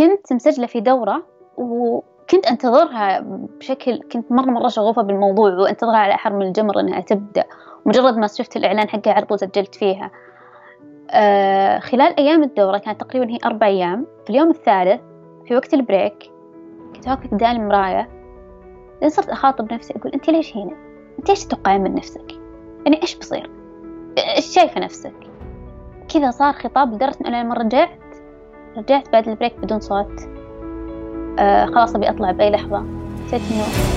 كنت مسجلة في دورة وكنت أنتظرها بشكل كنت مرة مرة شغوفة بالموضوع وأنتظرها على أحر من الجمر إنها تبدأ مجرد ما شفت الإعلان حقها على طول سجلت فيها آه خلال أيام الدورة كانت تقريبا هي أربع أيام في اليوم الثالث في وقت البريك كنت واقفة قدام المراية لين صرت أخاطب نفسي أقول أنت ليش هنا؟ أنت إيش تتوقعين من نفسك؟ يعني إيش بصير؟ إيش شايفة نفسك؟ كذا صار خطاب لدرجة إنه لما رجعت رجعت بعد البريك بدون صوت. آه خلاص أبي أطلع بأي لحظة. حسيت إنه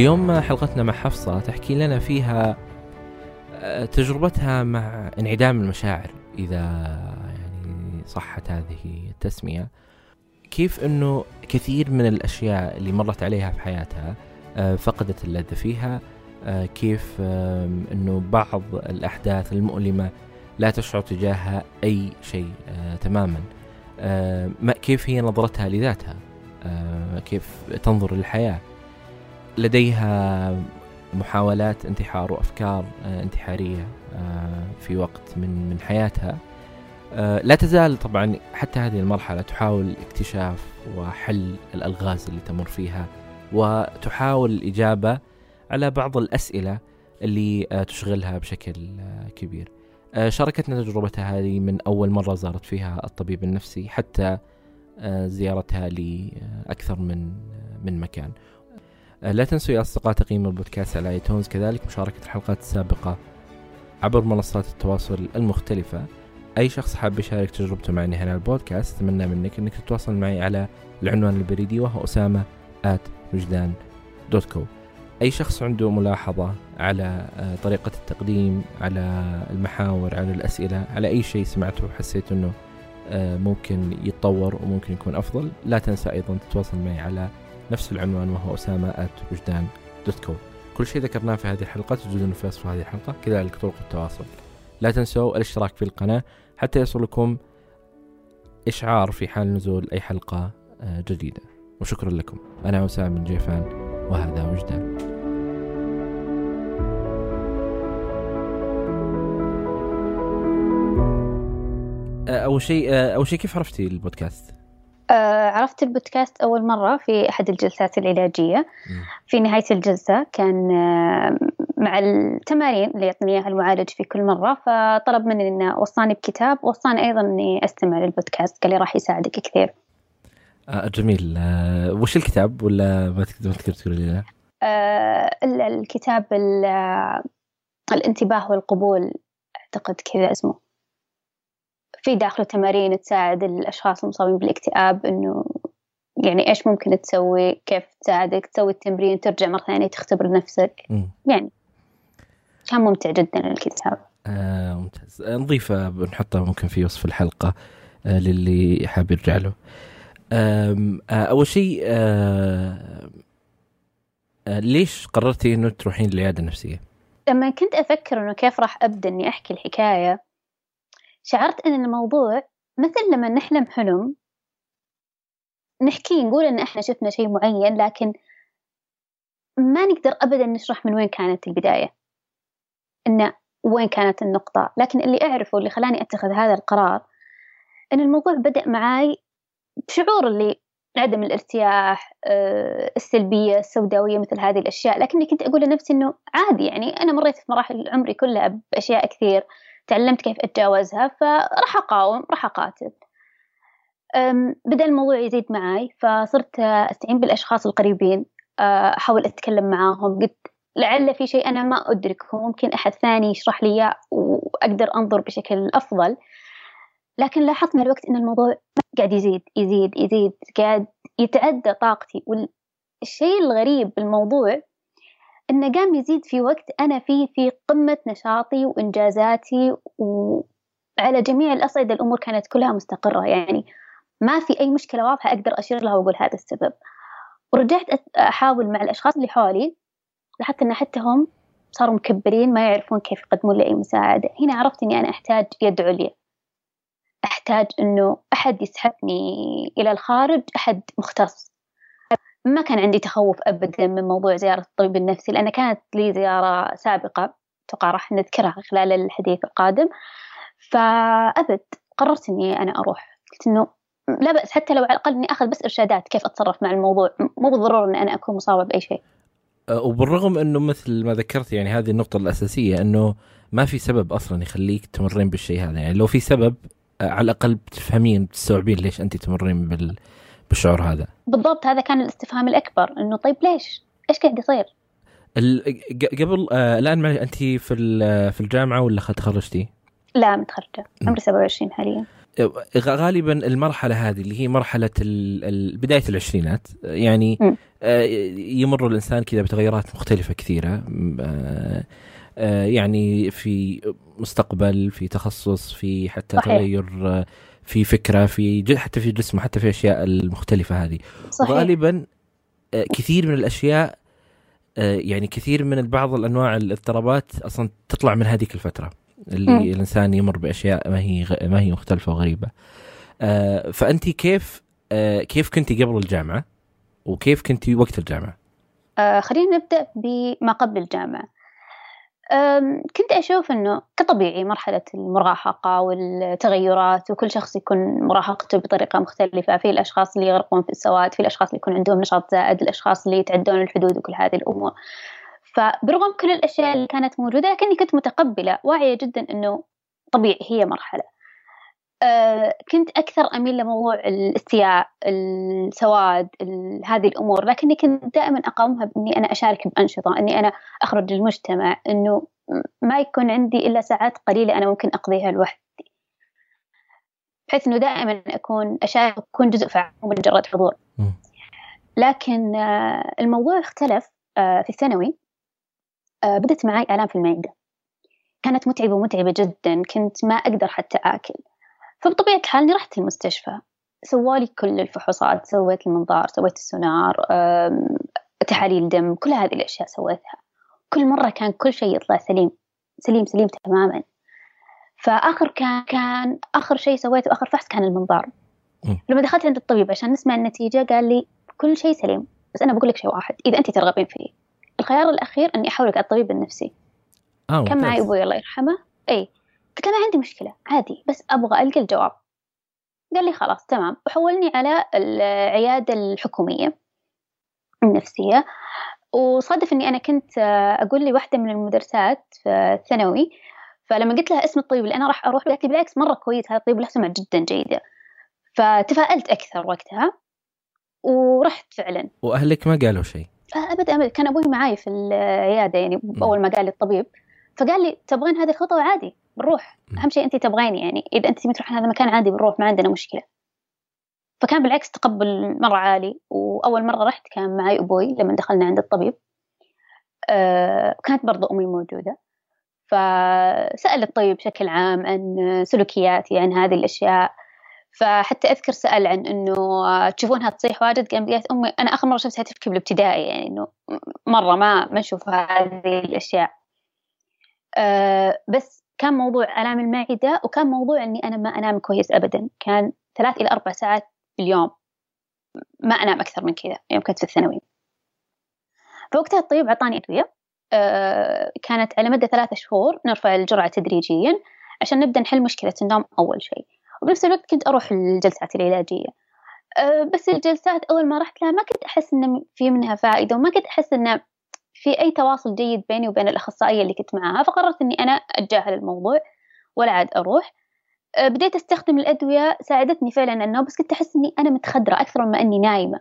اليوم حلقتنا مع حفصة تحكي لنا فيها آه، تجربتها مع انعدام المشاعر إذا يعني صحت هذه التسمية. كيف أنه كثير من الأشياء اللي مرت عليها في حياتها آه، فقدت اللذة فيها آه، كيف أنه بعض الأحداث المؤلمة لا تشعر تجاهها أي شيء تماما. ما- كيف هي نظرتها لذاتها؟ كيف تنظر للحياة؟ لديها محاولات انتحار وأفكار آه، انتحارية آه، في وقت من من حياتها. آه، لا تزال طبعا حتى هذه المرحلة تحاول اكتشاف وحل الألغاز اللي تمر فيها وتحاول الإجابة على بعض الأسئلة اللي تشغلها بشكل كبير. شاركتنا تجربتها هذه من أول مرة زارت فيها الطبيب النفسي حتى زيارتها لأكثر من من مكان. لا تنسوا يا أصدقاء تقييم البودكاست على iTunes كذلك مشاركة الحلقات السابقة عبر منصات التواصل المختلفة. أي شخص حاب يشارك تجربته معي هنا البودكاست أتمنى منك أنك تتواصل معي على العنوان البريدي وهو أسامة at وجدان dot co أي شخص عنده ملاحظة على آه، طريقة التقديم على المحاور على الأسئلة على أي شيء سمعته وحسيت أنه آه، ممكن يتطور وممكن يكون أفضل لا تنسى أيضا تتواصل معي على نفس العنوان وهو أسامة وجدان دوت كوم كل شيء ذكرناه في هذه الحلقة تجدونه في وصف هذه الحلقة. كذلك طرق التواصل. لا تنسوا الاشتراك في القناة حتى يصلكم إشعار في حال نزول أي حلقة آه، جديدة. وشكرا لكم. أنا أسامة من جيفان وهذا وجدان. آه، أول شيء آه، أول شيء كيف عرفتي البودكاست؟ آه عرفت البودكاست أول مرة في أحد الجلسات العلاجية. في نهاية الجلسة كان آه، مع التمارين اللي يعطيني إياها المعالج في كل مرة فطلب مني إنه وصاني بكتاب وصاني أيضا إني أستمع للبودكاست. قال لي راح يساعدك كثير. آه جميل. آه وش الكتاب؟ ولا ما تقدر تقولي لنا؟ آه ال- الكتاب ال- آه، الانتباه والقبول أعتقد كذا اسمه. في داخله تمارين تساعد الأشخاص المصابين بالاكتئاب إنه يعني إيش ممكن تسوي كيف تساعدك تسوي التمرين ترجع مرة ثانية تختبر نفسك مم. يعني كان ممتع جدا الكتاب آه ممتاز نضيفة بنحطه ممكن في وصف الحلقة آه للي حاب يرجع له آه أول شيء آه آه ليش قررتي إنه تروحين للعيادة النفسية؟ لما كنت أفكر إنه كيف راح أبدأ إني أحكي الحكاية شعرت إن الموضوع مثل لما نحلم حلم نحكي نقول إن إحنا شفنا شيء معين لكن ما نقدر أبدا نشرح من وين كانت البداية إن وين كانت النقطة. لكن اللي أعرفه اللي خلاني أتخذ هذا القرار إن الموضوع بدأ معاي بشعور اللي عدم الارتياح آه، السلبية السوداوية مثل هذه الأشياء. لكني كنت أقول لنفسي إنه عادي يعني أنا مريت في مراحل عمري كلها بأشياء كثير. تعلمت كيف أتجاوزها فراح أقاوم راح أقاتل. بدأ الموضوع يزيد معاي فصرت أستعين بالأشخاص القريبين أه، أحاول أتكلم معاهم. قلت لعل في شيء أنا ما أدركه ممكن أحد ثاني يشرح لي إياه وأقدر أنظر بشكل أفضل. لكن لاحظت مع الوقت أن الموضوع قاعد يزيد يزيد يزيد قاعد يتعدى طاقتي. والشيء الغريب بالموضوع انه قام يزيد في وقت أنا فيه في قمة نشاطي وإنجازاتي وعلى جميع الأصعدة الأمور كانت كلها مستقرة. يعني ما في أي مشكلة واضحة أقدر أشير لها وأقول هذا السبب. ورجعت أحاول مع الأشخاص اللي حولي لاحظت إن حتى هم صاروا مكبرين ما يعرفون كيف يقدمون لي أي مساعدة. هنا عرفت إني أنا أحتاج يد عليا أحتاج إنه أحد يسحبني إلى الخارج أحد مختص. ما كان عندي تخوف أبدا من موضوع زيارة الطبيب النفسي لأن كانت لي زيارة سابقة أتوقع راح نذكرها خلال الحديث القادم. فأبد قررت إني أنا أروح. قلت إنه لا بأس حتى لو على الأقل إني أخذ بس إرشادات كيف أتصرف مع الموضوع. مو بالضرورة إن أنا أكون مصابة بأي شيء. أه، وبالرغم إنه مثل ما ذكرت يعني هذه النقطة الأساسية إنه ما في سبب أصلا يخليك تمرين بالشيء هذا. يعني لو في سبب أه، على الأقل بتفهمين بتستوعبين ليش انت تمرين بال بالشعور هذا بالضبط هذا كان الاستفهام الأكبر إنه طيب ليش؟ إيش قاعد يصير؟ قبل آه الآن أنت في في الجامعة ولا تخرجتي؟ لا متخرجه عمري 27 حاليا غالبا المرحلة هذه اللي هي مرحلة بداية العشرينات يعني م. آه، يمر الإنسان كذا بتغيرات مختلفة كثيرة آه، آه، يعني في مستقبل في تخصص في حتى صحيح. تغير في فكرة في حتى في جسمه حتى في الاشياء المختلفة هذه صحيح. غالبا كثير من الأشياء يعني كثير من بعض الأنواع الاضطرابات أصلا تطلع من هذيك الفترة اللي م. الإنسان يمر بأشياء ما هي ما هي مختلفة وغريبة فأنت كيف كيف كنت قبل الجامعة وكيف كنتي وقت الجامعة؟ آه خلينا نبدأ بما قبل الجامعة كنت أشوف أنه كطبيعي مرحلة المراهقة والتغيرات وكل شخص يكون مراهقته بطريقة مختلفة. في الأشخاص اللي يغرقون في السواد في الأشخاص اللي يكون عندهم نشاط زائد الأشخاص اللي يتعدون الحدود وكل هذه الأمور. فبرغم كل الأشياء اللي كانت موجودة لكني كنت متقبلة. واعية جدا أنه طبيعي هي مرحلة. كنت أكثر أميل لموضوع الاستياء السواد هذه الأمور لكني كنت دائما أقاومها بإني أنا أشارك بأنشطة إني أنا أخرج للمجتمع إنه ما يكون عندي إلا ساعات قليلة أنا ممكن أقضيها لوحدي. بحيث إنه دائما أكون أشارك أكون جزء فعال مجرد حضور. لكن آه، الموضوع اختلف آه، في الثانوي بدت معي آلام في المعدة. كانت متعبة متعبة جدا كنت ما أقدر حتى آكل. فبطبيعة الحال رحت المستشفى. سوالي كل الفحوصات سويت المنظار سويت السونار تحاليل دم كل هذه الأشياء سويتها. كل مرة كان كل شيء يطلع سليم سليم سليم تماما. فآخر كان كان آخر شيء سويته آخر فحص كان المنظار. لما دخلت عند الطبيب عشان نسمع النتيجة قال لي كل شيء سليم بس أنا بقول لك شيء واحد إذا أنت ترغبين فيه. الخيار الأخير إني أحولك على الطبيب النفسي. آه كان معي أبوي الله يرحمه. أي قلت له ما عندي مشكلة عادي بس أبغى ألقى الجواب. قال لي خلاص تمام. وحولني على العيادة الحكومية النفسية. وصادف إني أنا كنت أقول لي واحدة من المدرسات في الثانوي. فلما قلت لها اسم الطبيب اللي أنا راح أروح قالت لي بالعكس مرة كويس هذا الطبيب له سمعه جدا جيدة. فتفائلت أكثر وقتها ورحت فعلا. وأهلك ما قالوا شيء؟ ابدا ابدا. كان أبوي معاي في العيادة يعني أول ما قال لي الطبيب. فقال لي تبغين هذه الخطوة؟ عادي. بنروح. أهم شيء انت تبغيني يعني. إذا انت تبي تروحين هذا مكان عادي بنروح ما عندنا مشكلة. فكان بالعكس تقبل مرة عالي. وأول مرة رحت كان معي أبوي لما دخلنا عند الطبيب. أه كانت برضو أمي موجودة. فسأل الطبيب بشكل عام عن سلوكياتي عن هذه الأشياء. فحتى أذكر سأل عن إنه تشوفونها تصيح واجد؟ قام قالت أمي أنا آخر مرة شفتها تبكي بالابتدائي يعني إنه مرة ما ما نشوف هذه الأشياء. أه بس كان موضوع آلام المعدة وكان موضوع إني أنا ما أنام كويس أبدا. كان ثلاث إلى أربع ساعات في اليوم ما أنام أكثر من كذا يوم كنت في الثانوي. فوقتها الطبيب أعطاني أدوية آه، كانت على مدة ثلاثة شهور نرفع الجرعة تدريجيا عشان نبدأ نحل مشكلة النوم أول شيء. وبنفس الوقت كنت أروح الجلسات العلاجية. آه، بس الجلسات أول ما رحت لها ما كنت أحس إن في منها فائدة وما كنت أحس إنه في أي تواصل جيد بيني وبين الأخصائية اللي كنت معاها فقررت إني أنا أتجاهل الموضوع ولا عاد أروح. أه، بديت أستخدم الأدوية ساعدتني فعلا النوم بس كنت أحس إني أنا متخدرة أكثر مما إني نايمة.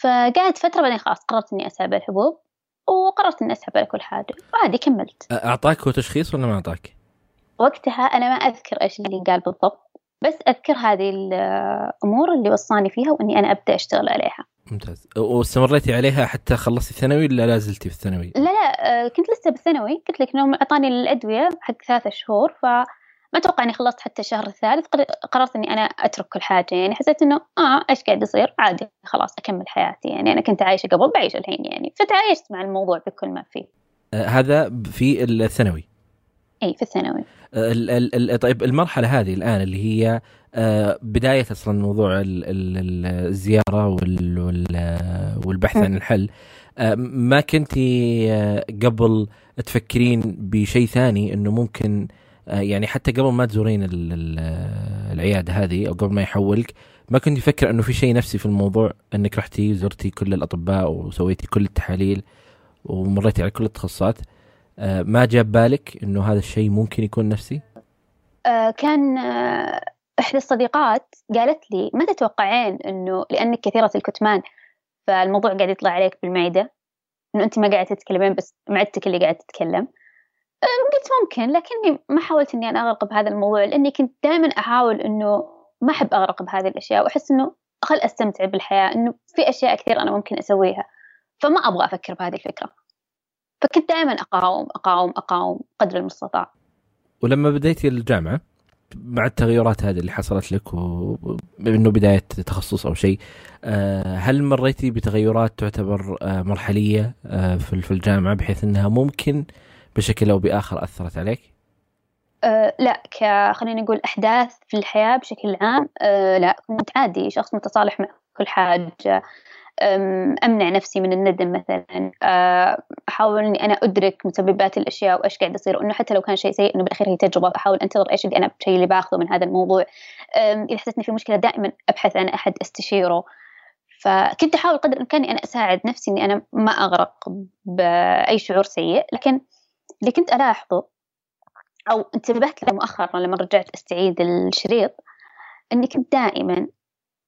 فقعدت فترة بعدين خلاص قررت إني أسحب الحبوب وقررت إني أسحب على كل حاجة وعادي كملت. أعطاك هو تشخيص ولا ما أعطاك؟ وقتها أنا ما أذكر إيش اللي قال بالضبط. بس أذكر هذه الأمور اللي وصاني فيها وإني أنا أبدأ أشتغل عليها. ممتاز. واستمريتي عليها حتى خلصتي الثانوي ولا لا زلتي في الثانوي؟ لا لا آه، كنت لسه بالثانوي. قلت لك انهم أعطاني الأدوية حق ثلاثة شهور فما أتوقع إني خلصت حتى الشهر الثالث. قررت إني أنا أترك كل حاجة. يعني حسيت إنه آه إيش قاعد يصير؟ عادي خلاص أكمل حياتي. يعني أنا كنت عايشة قبل بعيش الحين يعني. فتعايشت مع الموضوع بكل ما فيه. آه هذا في الثانوي. اي في الثانوي. ال ال طيب المرحلة هذه الآن اللي هي آه بداية أصلا موضوع ال ال الزيارة وال والبحث عن الحل. آه ما كنتي آه قبل تفكرين بشيء ثاني إنه ممكن يعني حتى قبل ما تزورين العيادة هذه أو قبل ما يحولك ما كنت تفكر إنه في شيء نفسي في الموضوع إنك رحتي زرتي كل الأطباء وسويتي كل التحاليل ومريتي على كل التخصصات؟ ما جاب بالك إنه هذا الشيء ممكن يكون نفسي؟ آه، كان آه، إحدى الصديقات قالت لي ما تتوقعين إنه لأنك كثيرة الكتمان فالموضوع قاعد يطلع عليك بالمعدة إنه أنت ما قاعدة تتكلمين بس معدتك اللي قاعدة تتكلم قلت ممكن لكني ما حاولت إني أنا اغرق بهذا الموضوع لأني كنت دائما أحاول إنه ما أحب اغرق بهذه الأشياء وأحس إنه خل أستمتع بالحياة إنه في أشياء كثير أنا ممكن أسويها فما أبغى أفكر بهذه الفكرة فكنت دائما أقاوم أقاوم أقاوم قدر المستطاع ولما بديتي الجامعة مع التغيرات هذه اللي حصلت لك وانه بداية تخصص أو شيء آه، هل مريتي بتغيرات تعتبر آه، مرحلية آه، في الجامعة بحيث إنها ممكن بشكل أو بآخر أثرت عليك؟ أه لا ك خلينا نقول أحداث في الحياة بشكل عام أه لا كنت عادي شخص متصالح مع كل حاجة أمنع نفسي من الندم مثلا. أه، أحاول إني أنا أدرك مسببات الأشياء وإيش قاعد يصير وإنه حتى لو كان شيء سيء إنه بالأخير هي تجربة. أحاول أنتظر إيش اللي أنا الشيء اللي باخذه من هذا الموضوع. إذا حسيت اني في مشكلة دائما أبحث عن أحد استشيره. فكنت أحاول قدر الإمكان أنا أساعد نفسي إني أنا ما أغرق بأي شعور سيء. لكن اللي كنت ألاحظه أو انتبهت له مؤخرا لما رجعت أستعيد الشريط إني كنت دائما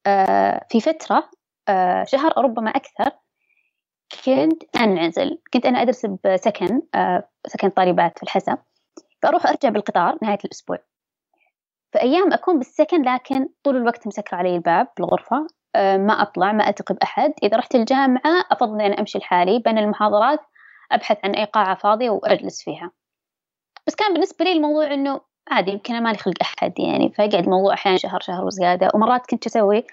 أه، في فترة آه، شهر أو ربما أكثر كنت أنعزل. كنت أنا أدرس بسكن آه، سكن طالبات في الحسا. فأروح أرجع بالقطار نهاية الأسبوع. في أيام أكون بالسكن لكن طول الوقت مسكر علي الباب بالغرفة آه، ما أطلع ما ألتقي بأحد. إذا رحت الجامعة أفضل أن أمشي لحالي بين المحاضرات أبحث عن أي قاعة فاضية وأجلس فيها. بس كان بالنسبة لي الموضوع إنه عادي يمكن أنا مالي خلق أحد يعني. فيقعد الموضوع أحيانا شهر شهر وزيادة. ومرات كنت أسوي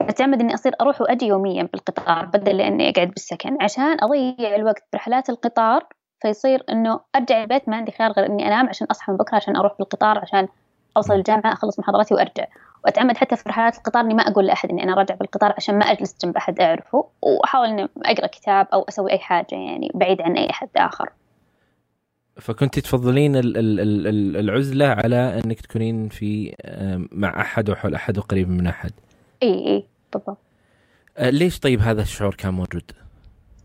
أتعمد إني أصير أروح وأجي يوميا بالقطار بدل لإني أقعد بالسكن عشان أضيع الوقت برحلات القطار فيصير إنه أرجع البيت ما عندي خيار غير إني أنام عشان أصحى من بكرة عشان أروح بالقطار عشان أوصل الجامعة أخلص محاضراتي وأرجع. وأتعمد حتى في رحلات القطار إني ما أقول لأحد إني أنا راجع بالقطار عشان ما أجلس جنب أحد أعرفه وأحاول إني أقرأ كتاب أو أسوي أي حاجة يعني بعيد عن أي أحد آخر. فكنت تفضلين العزلة على أنك تكونين في مع أحد وحول أحد وقريب من أحد. إي إي بالضبط. أه ليش طيب هذا الشعور كان موجود؟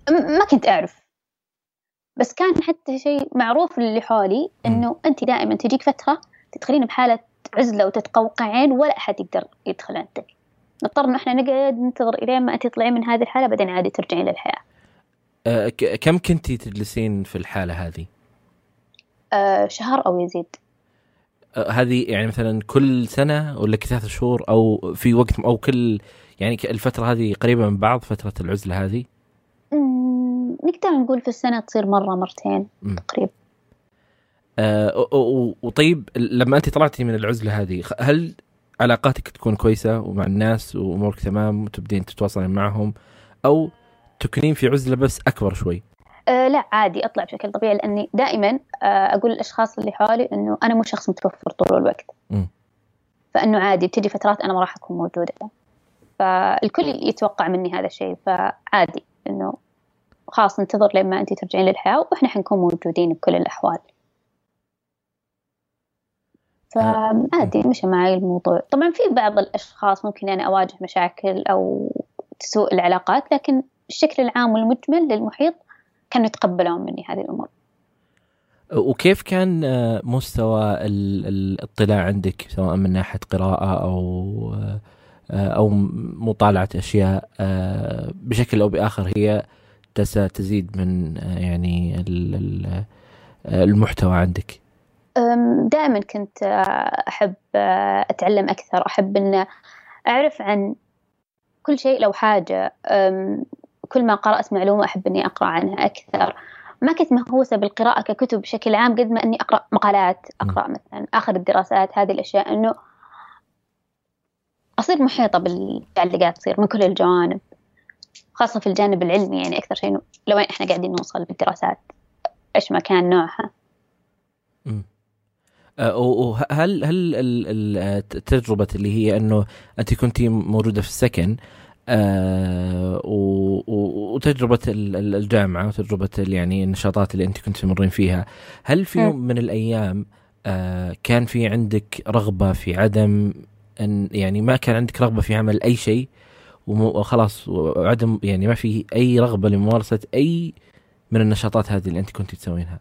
ما كنت أعرف. بس كان حتى شيء معروف اللي حولي إنه انت دائما تجيك فترة تدخلين بحالة عزلة وتتقوقعين ولا أحد يقدر يدخل عندك. نضطر إنه إحنا نقعد ننتظر إلين ما انت تطلعين من هذه الحالة بعدين عادي ترجعين للحياة. أه كم كنتي تجلسين في الحالة هذه؟ أه شهر أو يزيد. هذه يعني مثلا كل سنة ولا ثلاث شهور أو في وقت أو كل يعني الفترة هذه قريبة من بعض فترة العزلة هذه؟ نقدر نقول في السنة تصير مرة مرتين تقريبا. آه وطيب لما أنت طلعتي من العزلة هذه هل علاقاتك تكون كويسة ومع الناس وأمورك تمام وتبدين تتواصلين معهم؟ أو تكونين في عزلة بس أكبر شوي؟ أه لا عادي أطلع بشكل طبيعي لأني دائما أه أقول للأشخاص اللي حولي إنه أنا مو شخص متوفر طول الوقت. م. فإنه عادي بتجي فترات أنا ما راح أكون موجودة. فالكل يتوقع مني هذا الشيء فعادي إنه خلاص ننتظر لما أنت ترجعين للحياة وإحنا حنكون موجودين بكل الأحوال فعادي مشى معي الموضوع طبعا في بعض الأشخاص ممكن أنا أواجه مشاكل أو تسوء العلاقات لكن الشكل العام والمجمل للمحيط كانوا يتقبلون مني هذه الأمور. وكيف كان مستوى الاطلاع عندك سواء من ناحية قراءة أو آه، أو مطالعة أشياء آه، بشكل أو بآخر هي تزيد من آه، يعني المحتوى عندك؟ دائما كنت أحب أتعلم أكثر أحب إن أعرف عن كل شيء لو حاجة. كل ما قرأت معلومة أحب إني أقرأ عنها أكثر. ما كنت مهووسة بالقراءة ككتب بشكل عام قد ما إني أقرأ مقالات أقرأ مثلا اخر الدراسات هذه الأشياء إنه أصير محيطة باللي قاعد تصير من كل الجوانب خاصة في الجانب العلمي يعني أكثر شيء لوين إحنا قاعدين نوصل بالدراسات إيش ما كان نوعها أه، وهل هل التجربة اللي هي إنه أنت كنتي موجودة في السكن آه وتجربة الجامعة وتجربة يعني النشاطات اللي انت كنت تمرين فيها. هل في يوم من الأيام آه كان في عندك رغبة في عدم ان يعني ما كان عندك رغبة في عمل أي شيء وخلاص وعدم يعني ما في أي رغبة لممارسة أي من النشاطات هذه اللي أنت كنت تسوينها؟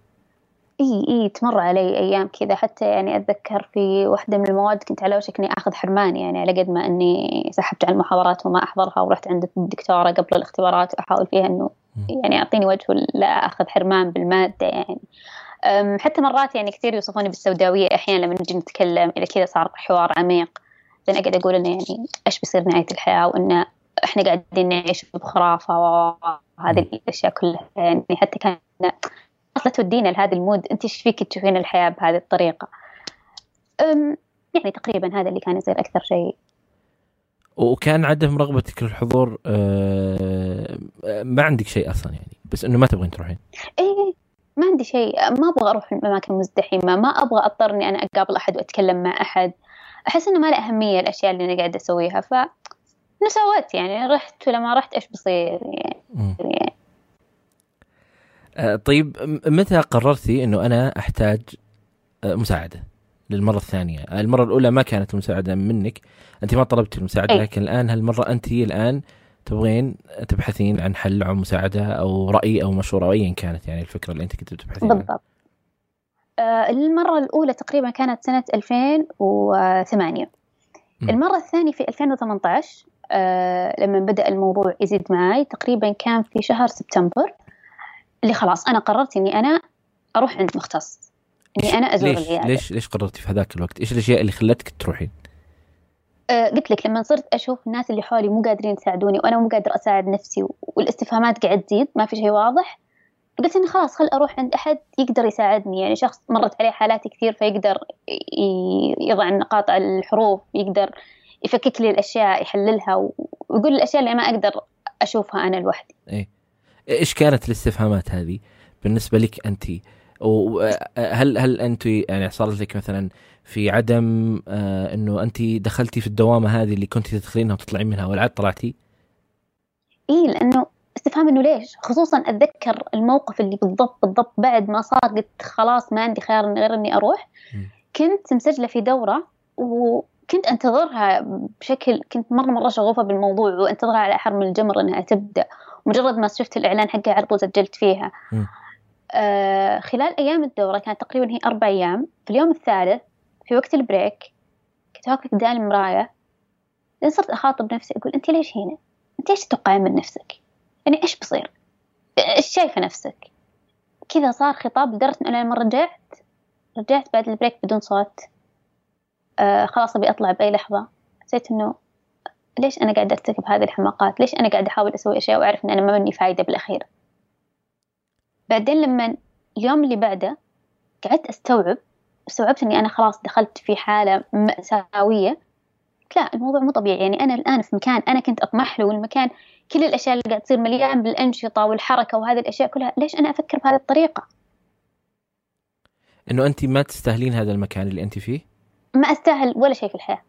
إي إي تمر علي أيام كذا. حتى يعني أتذكر في واحدة من المواد كنت على وشك إني آخذ حرمان يعني على قد ما إني سحبت على المحاضرات وما أحضرها ورحت عند الدكتورة قبل الاختبارات واحاول فيها إنه يعني أعطيني وجه لا آخذ حرمان بالمادة يعني. حتى مرات يعني كثير يوصفوني بالسوداوية أحيانا لما نجي نتكلم إذا كذا صار حوار عميق. بعدين أقعد أقول إنه يعني إيش بيصير نهاية الحياة وانه إحنا قاعدين نعيش بخرافة وهذه الأشياء كلها. يعني حتى كان أصلا تودينا لهذا المود. أنت إيش فيك تشوفين الحياة بهذه الطريقة؟ يعني تقريبا هذا اللي كان يصير أكثر شيء. وكان عدم رغبتك للحضور آه ما عندك شيء أصلا يعني بس إنه ما تبغين تروحين. إيه ما عندي شيء. ما أبغى أروح اماكن مزدحمه ما أبغى أضطر إني أنا أقابل أحد وأتكلم مع أحد. أحس إنه ما له أهمية الأشياء اللي أنا قاعدة أسويها. ف نسوت يعني رحت ولا ما رحت إيش بصير يعني, يعني آه، طيب متى قررتي إنه أنا أحتاج آه، مساعدة للمرة الثانية؟ المرة الأولى ما كانت مساعدة منك أنت ما طلبتي المساعدة لكن الآن هالمرة أنت الآن تبغين تبحثين عن حل أو مساعدة أو رأي أو مشورة أو ايا كانت يعني الفكرة اللي أنت كنت تبحثين بالضبط. آه المرة الأولى تقريبا كانت سنة 2008 م. المرة الثانية في 2018 آه لما بدأ الموضوع يزيد معي تقريبا كان في شهر سبتمبر. اللي خلاص أنا قررت إني أنا أروح عند مختص إني أنا أزور ليش العياده ليش ليش قررتي في هذاك الوقت؟ إيش الأشياء اللي خلتك تروحين؟ أه قلت لك لما صرت أشوف الناس اللي حولي مو قادرين يساعدوني وأنا مو قادر أساعد نفسي والاستفهامات قاعد تزيد ما في شيء واضح قلت إني خلاص خل أروح عند أحد يقدر يساعدني يعني شخص مرت عليه حالات كثير فيقدر يضع النقاط على الحروف يقدر يفكك لي الأشياء يحللها ويقول الأشياء اللي ما أقدر أشوفها أنا لوحدي. إيه إيش كانت الاستفهامات هذه بالنسبة لك أنت وهل هل أنت يعني صار لك مثلا في عدم آه إنه أنت دخلتي في الدوامة هذه اللي كنت تدخلينها وتطلعين منها والعاد طلعتي؟ اي لأنه استفهام إنه ليش؟ خصوصا أتذكر الموقف اللي بالضبط بالضبط بعد ما صار قلت خلاص ما عندي خيار غير إني أروح كنت مسجلة في دورة وكنت أنتظرها بشكل كنت مرة مرة شغوفة بالموضوع وأنتظرها على احر من الجمر إنها تبدأ مجرد ما شفت الإعلان حقها على طول سجلت فيها آه خلال أيام الدورة كانت تقريبا هي أربع أيام في اليوم الثالث في وقت البريك كنت واقفة قدام المراية لين صرت أخاطب نفسي أقول أنت ليش هنا؟ أنت إيش تتوقعين من نفسك؟ يعني إيش بصير؟ إيش شايفة نفسك؟ كذا صار خطاب لدرجة إنه لما رجعت رجعت بعد البريك بدون صوت آه خلاص أبي أطلع بأي لحظة. حسيت إنه ليش أنا قاعدة أرتكب هذه الحماقات؟ ليش أنا قاعدة أحاول أسوي أشياء وأعرف إن أنا ما مني فايدة بالأخير؟ بعدين لما اليوم اللي بعده قعدت أستوعب استوعبت إني أنا خلاص دخلت في حالة مأساوية. لا الموضوع مو طبيعي. يعني أنا الآن في مكان أنا كنت أطمح له والمكان كل الأشياء اللي قاعد تصير مليان بالأنشطة والحركة وهذه الأشياء كلها ليش أنا أفكر بهذه الطريقة؟ إنه أنت ما تستاهلين هذا المكان اللي أنت فيه؟ ما أستاهل ولا شيء في الحياة.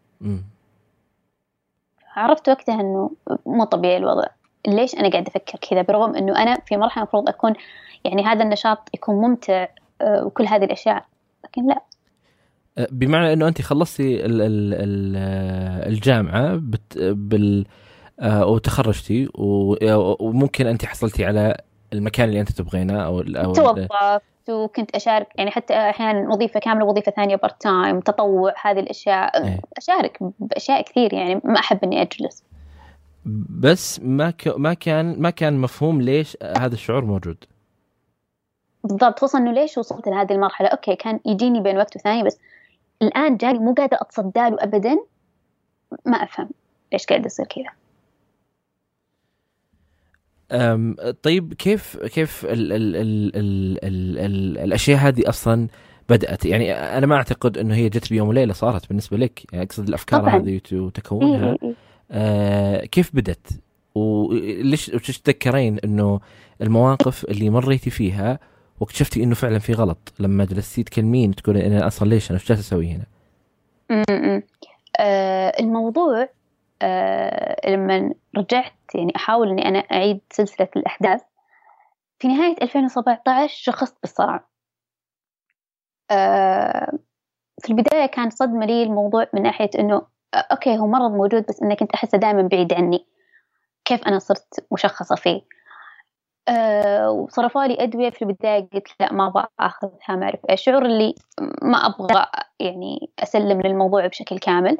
عرفت وقتها إنه مو طبيعي الوضع. ليش أنا قاعدة أفكر كذا؟ برغم إنه أنا في مرحلة المفروض أكون يعني هذا النشاط يكون ممتع آه، وكل هذه الأشياء لكن لا. أه، بمعنى إنه أنت خلصتي ال ال ال الجامعة بت بال آه، وتخرجتي وممكن أنت حصلتي على المكان اللي أنت تبغينه أو أو توظفت وكنت أشارك يعني حتى أحيانا وظيفة كاملة وظيفة ثانية part time تطوع هذه الأشياء. إيه. أشارك بأشياء كثير يعني ما أحب إني أجلس. بس ما ك... ما كان ما كان مفهوم ليش هذا الشعور موجود. بالضبط خصوصا إنه ليش وصلت لهذه المرحلة؟ أوكي كان يجيني بين وقت وثاني بس الآن جاني مو قادرة اتصدى له ابدا. ما أفهم ليش قاعد يصير كذا. طيب كيف كيف ال ال ال ال ال ال الأشياء هذه أصلا بدأت؟ يعني أنا ما أعتقد إنه هي جت بيوم وليلة صارت بالنسبة لك. يعني أقصد الأفكار هذه وتكونها. آه كيف بدت وليش تتذكرين إنه المواقف اللي مريتي فيها واكتشفتي إنه فعلا في غلط؟ لما جلستي تكلمين تقولين أنا أصلا ليش أنا؟ إيش جالس أسوي هنا؟ م-م. آه الموضوع لما رجعت يعني أحاول إني أنا أعيد سلسلة الأحداث في نهاية 2017 شخصت بالصرع آه في البداية كان صدمة لي الموضوع من ناحية إنه آه، أوكي هو مرض موجود بس إني كنت أحسه دائما بعيد عني. كيف أنا صرت مشخصة فيه؟ أه وصرفوا لي أدوية في البداية قلت لا ما أبغى أخذها ما أعرف إيش. شعور اللي ما أبغى يعني أسلم للموضوع بشكل كامل.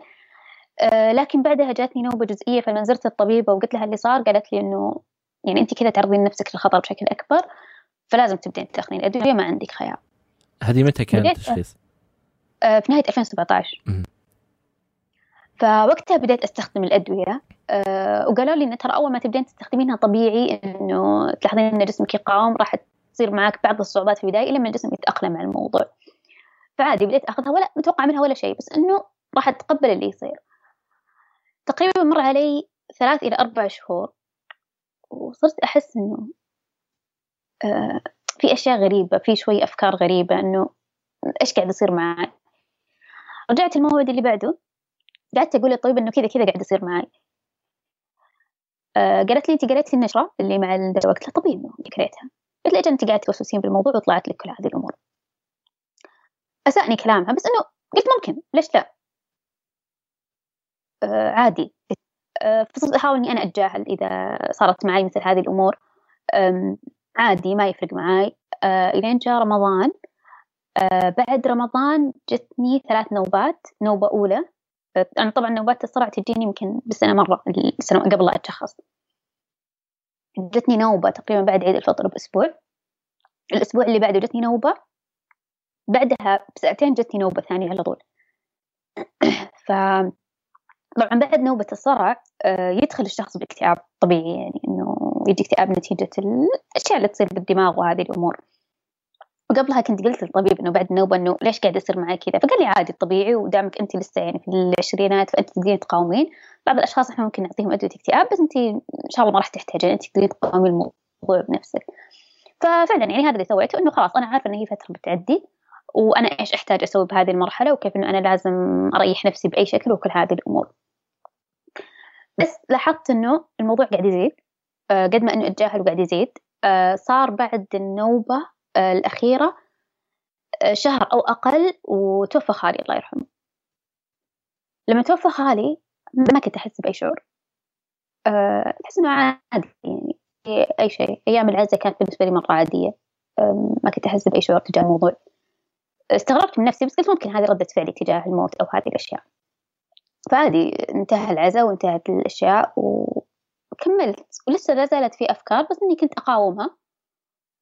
لكن بعدها جاتني نوبة جزئية فلما زرت الطبيبة وقلت لها اللي صار قالت لي إنه يعني أنت كذا تعرضين نفسك للخطر بشكل أكبر فلازم تبدين تاخذين الأدوية ما عندك خيار. هذه متى كان التشخيص؟ أه في نهاية 2017 فوقتها بديت أستخدم الأدوية أه وقالوا لي إن ترى أول ما تبدين تستخدمينها طبيعي إنه تلاحظين إن جسمك يقاوم راح تصير معك بعض الصعوبات في البداية لما الجسم يتأقلم على الموضوع. فعادي بديت أخذها ولا متوقع منها ولا شيء بس إنه راح أتقبل اللي يصير. تقريبا مر علي ثلاث إلى أربع شهور وصرت أحس إنه أه في أشياء غريبة في شوي أفكار غريبة إنه إيش قاعد يصير معي؟ رجعت الموعد اللي بعده قعدت أقول للطبيب إنه كذا كذا قاعد يصير معي. آه قالت لي انت قريتي النشرة اللي مع الدواء قلت لها طبيعي إنه قريتها. قلت لي أجل انت قاعدة توسوسين بالموضوع وطلعت لك كل هذه الأمور. أسأني كلامها بس إنه قلت ممكن ليش لا؟ آه عادي. آه فصرت احاول إني أنا أتجاهل إذا صارت معي مثل هذه الأمور. عادي ما يفرق معي آه إلين جاء رمضان. آه بعد رمضان جتني ثلاث نوبات. نوبة أولى. أنا طبعا نوبات الصرع تجيني يمكن بالسنة مرة السنة قبل لا أتشخص. جتني نوبة تقريبا بعد عيد الفطر بأسبوع. الأسبوع اللي بعده جتني نوبة. بعدها بساعتين جتني نوبة ثانية على طول. ف طبعا بعد نوبة الصرع آه، يدخل الشخص باكتئاب طبيعي يعني إنه يجي اكتئاب نتيجة الأشياء اللي تصير بالدماغ وهذه الأمور. وقبلها كنت قلت للطبيب إنه بعد النوبه إنه ليش قاعد يصير معي كذا؟ فقال لي عادي طبيعي ودامك أنت لسه يعني في العشرينات فأنت تقدرين تقاومين. بعض الأشخاص إحنا ممكن نعطيهم أدوية اكتئاب بس أنت إن شاء الله ما راح تحتاجين أنت تقدرين تقاومين الموضوع بنفسك. ففعلا يعني هذا اللي سويته إنه خلاص أنا عارفة إن هي فترة بتعدي وأنا إيش أحتاج أسوي بهذه المرحلة وكيف إنه أنا لازم أريح نفسي بأي شكل وكل هذه الأمور. بس لاحظت إنه الموضوع قاعد يزيد آه، قد ما إنه اتجاهل وقاعد يزيد آه، صار بعد النوبة آه، الأخيرة شهر أو أقل وتوفى خالي الله يرحمه. لما توفى خالي ما كنت أحس بأي شعور. أه أحس إنه عادي يعني أي شيء. أيام العزة كانت بالنسبة لي مرة عادية ما كنت أحس بأي شعور تجاه الموضوع. استغربت من نفسي بس قلت ممكن هذه ردة فعلي تجاه الموت أو هذه الأشياء. فعادي انتهى العزاء وانتهت الأشياء وكملت. ولسه لا زالت في أفكار بس إني كنت أقاومها.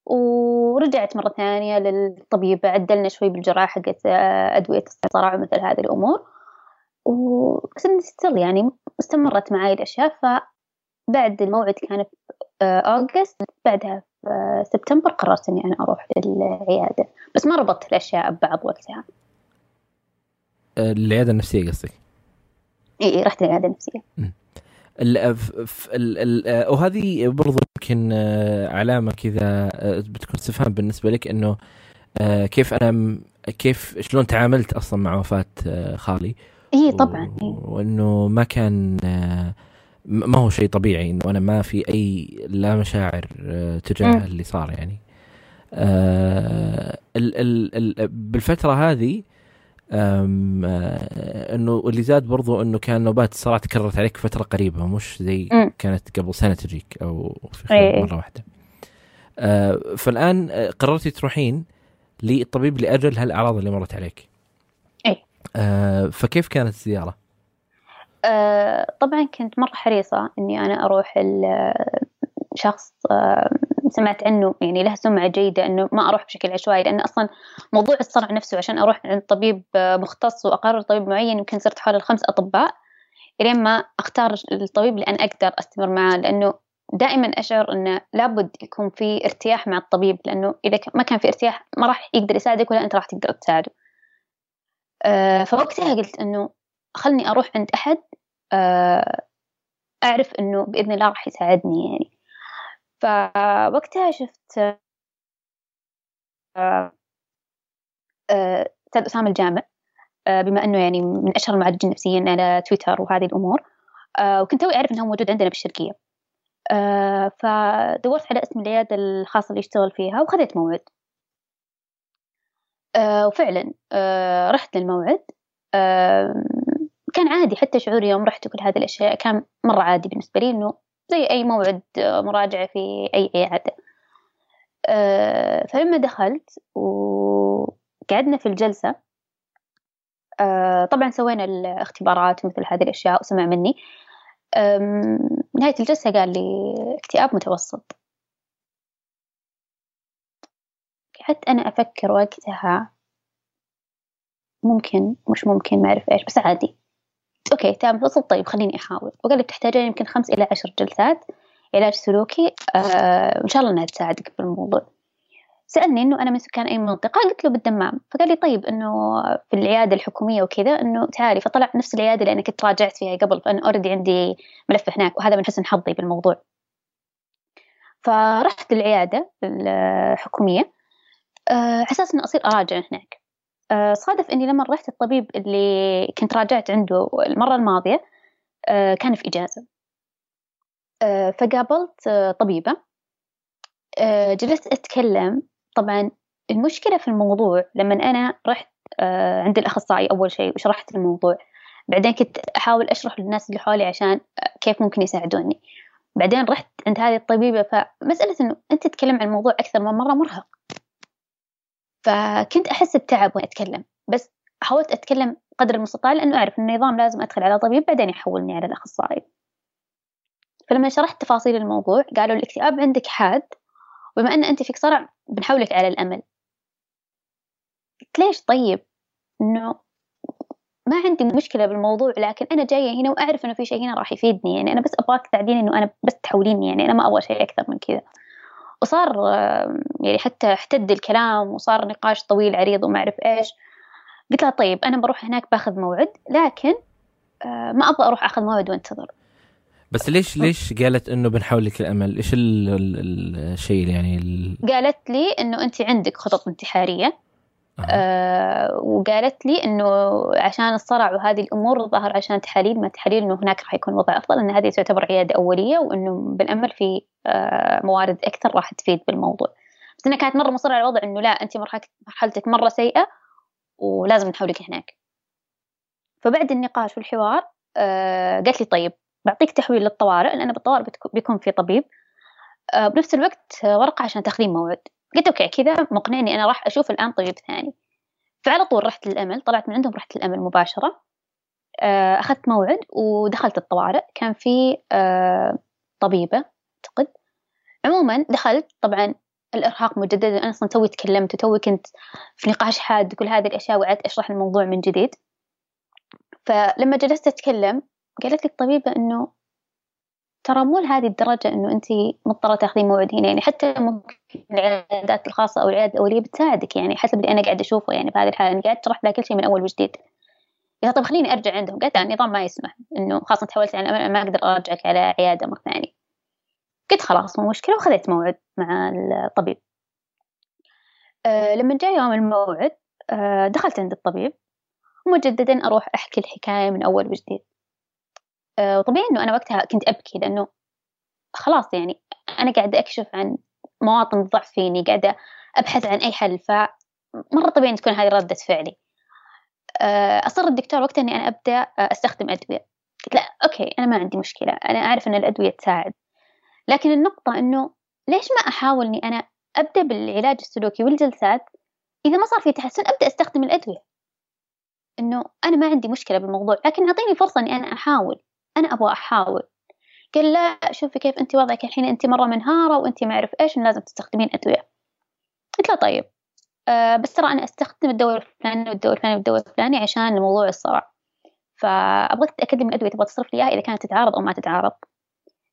ورجعت مرة ثانية للطبيب عدلنا شوي بالجراحة حقت أدوية الصرع ومثل هذه الأمور. وبس ستيل يعني استمرت معي الأشياء. فبعد الموعد كان في أوغست بعدها في سبتمبر قررت إني أنا أروح للعيادة. بس ما ربطت الأشياء ببعض وقتها. العيادة النفسية قصدك؟ إي رحت العيادة النفسية وهذه برضو يمكن آه، علامة كذا آه، بتكون استفهام بالنسبة لك إنه آه، كيف أنا كيف شلون تعاملت أصلا مع وفاة خالي؟ إي طبعا وإنه ما كان ما هو شيء طبيعي إنه أنا ما في أي لا مشاعر تجاه اللي صار يعني. بالفترة هذه آه، إنه واللي زاد برضو إنه كان نوبات الصراع تكررت عليك فترة قريبة مش زي م. كانت قبل سنة تجيك أو في خلال إيه. مرة واحدة آه فالآن آه، قررتي تروحين للطبيب لأجل هالأعراض اللي مرت عليك اي آه فكيف كانت الزيارة آه طبعا كنت مرة حريصة إني أنا أروح شخص آه سمعت عنه يعني له سمعة جيدة إنه ما أروح بشكل عشوائي لأن أصلا موضوع الصرع نفسه عشان أروح عند طبيب مختص وأقرر طبيب معين يمكن صرت حول الخمس أطباء إلين ما أختار الطبيب اللي أنا أقدر أستمر معاه لأنه دائما أشعر إنه لابد يكون في ارتياح مع الطبيب لأنه إذا ما كان في ارتياح ما راح يقدر يساعدك ولا أنت راح تقدر تساعده. أه فوقتها قلت إنه خلني أروح عند أحد أه أعرف إنه بإذن الله راح يساعدني يعني. فوقتها شفت أستاذ أسامة الجامع بما أنه يعني من أشهر المعالجين النفسيين على تويتر وهذه الأمور وكنت توي أعرف أنه موجود عندنا بالشرقية. فدورت على اسم العيادة الخاصة اللي يشتغل فيها وخذيت موعد. وفعلا رحت للموعد. كان عادي حتى شعوري يوم رحت وكل هذه الأشياء كان مرة عادي بالنسبة لي إنه زي أي موعد مراجعة في أي عيادة أه فلما دخلت وقعدنا في الجلسة أه طبعا سوينا الاختبارات مثل هذه الأشياء وسمع مني. نهاية الجلسة قال لي اكتئاب متوسط. قعدت أنا أفكر وقتها ممكن مش ممكن ما أعرف إيش بس عادي. okay تمام متوسط طيب خليني أحاول. وقال لي بتحتاجين يمكن خمس إلى عشر جلسات علاج سلوكي. آه إن شاء الله إنها تساعدك في الموضوع سألني إنه أنا من سكان أي منطقة؟ قلت له بالدمام. فقال لي طيب إنه في العيادة الحكومية وكذا إنه تعالي. فطلع نفس العيادة اللي أنا كنت راجعت فيها قبل فأنا already عندي ملف هناك وهذا من حسن حظي بالموضوع. فرحت للعيادة الحكومية. آه على أساس إنه أصير أراجع هناك. صادف إني لما رحت الطبيب اللي كنت راجعت عنده المرة الماضية آه كان في إجازة. آه فقابلت آه طبيبة. آه جلست أتكلم. طبعا المشكلة في الموضوع لما أنا رحت عند الأخصائي أول شيء وشرحت الموضوع بعدين كنت أحاول أشرح للناس اللي حولي عشان كيف ممكن يساعدوني. بعدين رحت عند هذه الطبيبة فمسألة إنه أنت تتكلم عن الموضوع أكثر من مرة مرهق. فكنت أحس بتعب وأنا أتكلم. بس حاولت أتكلم قدر المستطاع لأنه أعرف النظام لازم أدخل على طبيب بعدين يحولني على الأخصائي. فلما شرحت تفاصيل الموضوع قالوا الاكتئاب عندك حاد وبما أن أنت فيك صرع بنحولك على الأمل. قلت ليش طيب؟ إنه ما عندي مشكلة بالموضوع لكن أنا جاية هنا وأعرف إنه في شيء هنا راح يفيدني. يعني أنا بس أبغاك تساعديني إنه أنا بس تحوليني يعني أنا ما أبغى شيء أكثر من كذا. وصار يعني حتى احتد الكلام وصار نقاش طويل عريض وما أعرف إيش قلت لها طيب أنا بروح هناك باخذ موعد لكن ما أبغى أروح أخذ موعد وانتظر بس ليش ليش قالت إنه بنحول لك الأمل؟ إيش الشيء يعني ال... قالت لي إنه انت عندك خطط انتحارية. آه وقالت لي إنه عشان الصرع وهذه الأمور ظهر عشان تحاليل ما تحاليل إنه هناك راح يكون وضع أفضل إن هذه تعتبر عيادة أولية وإنه بالامل في آه موارد أكثر راح تفيد بالموضوع. بس إنها كانت مرة مصرة على الوضع إنه لا انت مرحلتك مرة سيئة ولازم نحولك هناك. فبعد النقاش والحوار آه قالت لي طيب بعطيك تحويل للطوارئ لأن بالطوارئ بيكون في طبيب. آه، بنفس الوقت ورقة عشان تاخذين موعد. قلت أوكي كذا مقنعني أنا راح أشوف الآن طبيب ثاني. فعلى طول رحت للأمل طلعت من عندهم رحت للأمل مباشرة. آه، أخذت موعد ودخلت الطوارئ. كان في آه، طبيبة أعتقد. عموما دخلت طبعا الإرهاق مجددا. أنا أصلا توي تكلمت وتوي كنت في نقاش حاد وكل هذه الأشياء وقعدت أشرح الموضوع من جديد. فلما جلست أتكلم قالت لي الطبيبة إنه ترى مو لهذه الدرجة إنه أنت مضطرة تاخذين موعد هنا يعني حتى ممكن العيادات الخاصة أو العيادة الأولية بتساعدك يعني حسب اللي أنا قاعدة أشوفه يعني في هذه الحالة أنا قاعدة أشرح لها كل شيء من أول وجديد. قالت طب خليني أرجع عندهم قالت النظام ما يسمح إنه خلاص تحولت أنا ما أقدر أرجعك على عيادة مرة ثانية. قلت خلاص مو مشكلة وخذيت موعد مع الطبيب. أه لما جاء يوم الموعد أه دخلت عند الطبيب مجددا أروح أحكي الحكاية من أول وجديد. وطبيعي إنه أنا وقتها كنت أبكي لأنه خلاص يعني أنا قاعدة أكشف عن مواطن ضعف فيني قاعدة أبحث عن أي حل فمرة طبيعي تكون هذه ردة فعلي. آه، أصر الدكتور وقتها إني أنا أبدأ آه، أستخدم أدوية. قلت لا أوكي أنا ما عندي مشكلة أنا أعرف إن الأدوية تساعد. لكن النقطة إنه ليش ما أحاول إني أنا أبدأ بالعلاج السلوكي والجلسات؟ إذا ما صار في تحسن أبدأ أستخدم الأدوية. إنه أنا ما عندي مشكلة بالموضوع لكن أعطيني فرصة إني أنا أحاول. أنا أبغى أحاول. قال لا شوفي كيف أنت وضعك الحين أنت مرة منهارة وأنت ما أعرف إيش لازم تستخدمين أدوية قلت له طيب. آه بس ترى أنا أستخدم الدواء الفلاني والدواء الفلاني والدواء الفلاني عشان موضوع الصرع. فأبغاك تتأكد من الأدوية تبغى تصرف لي إياها إذا كانت تتعارض أو ما تتعارض.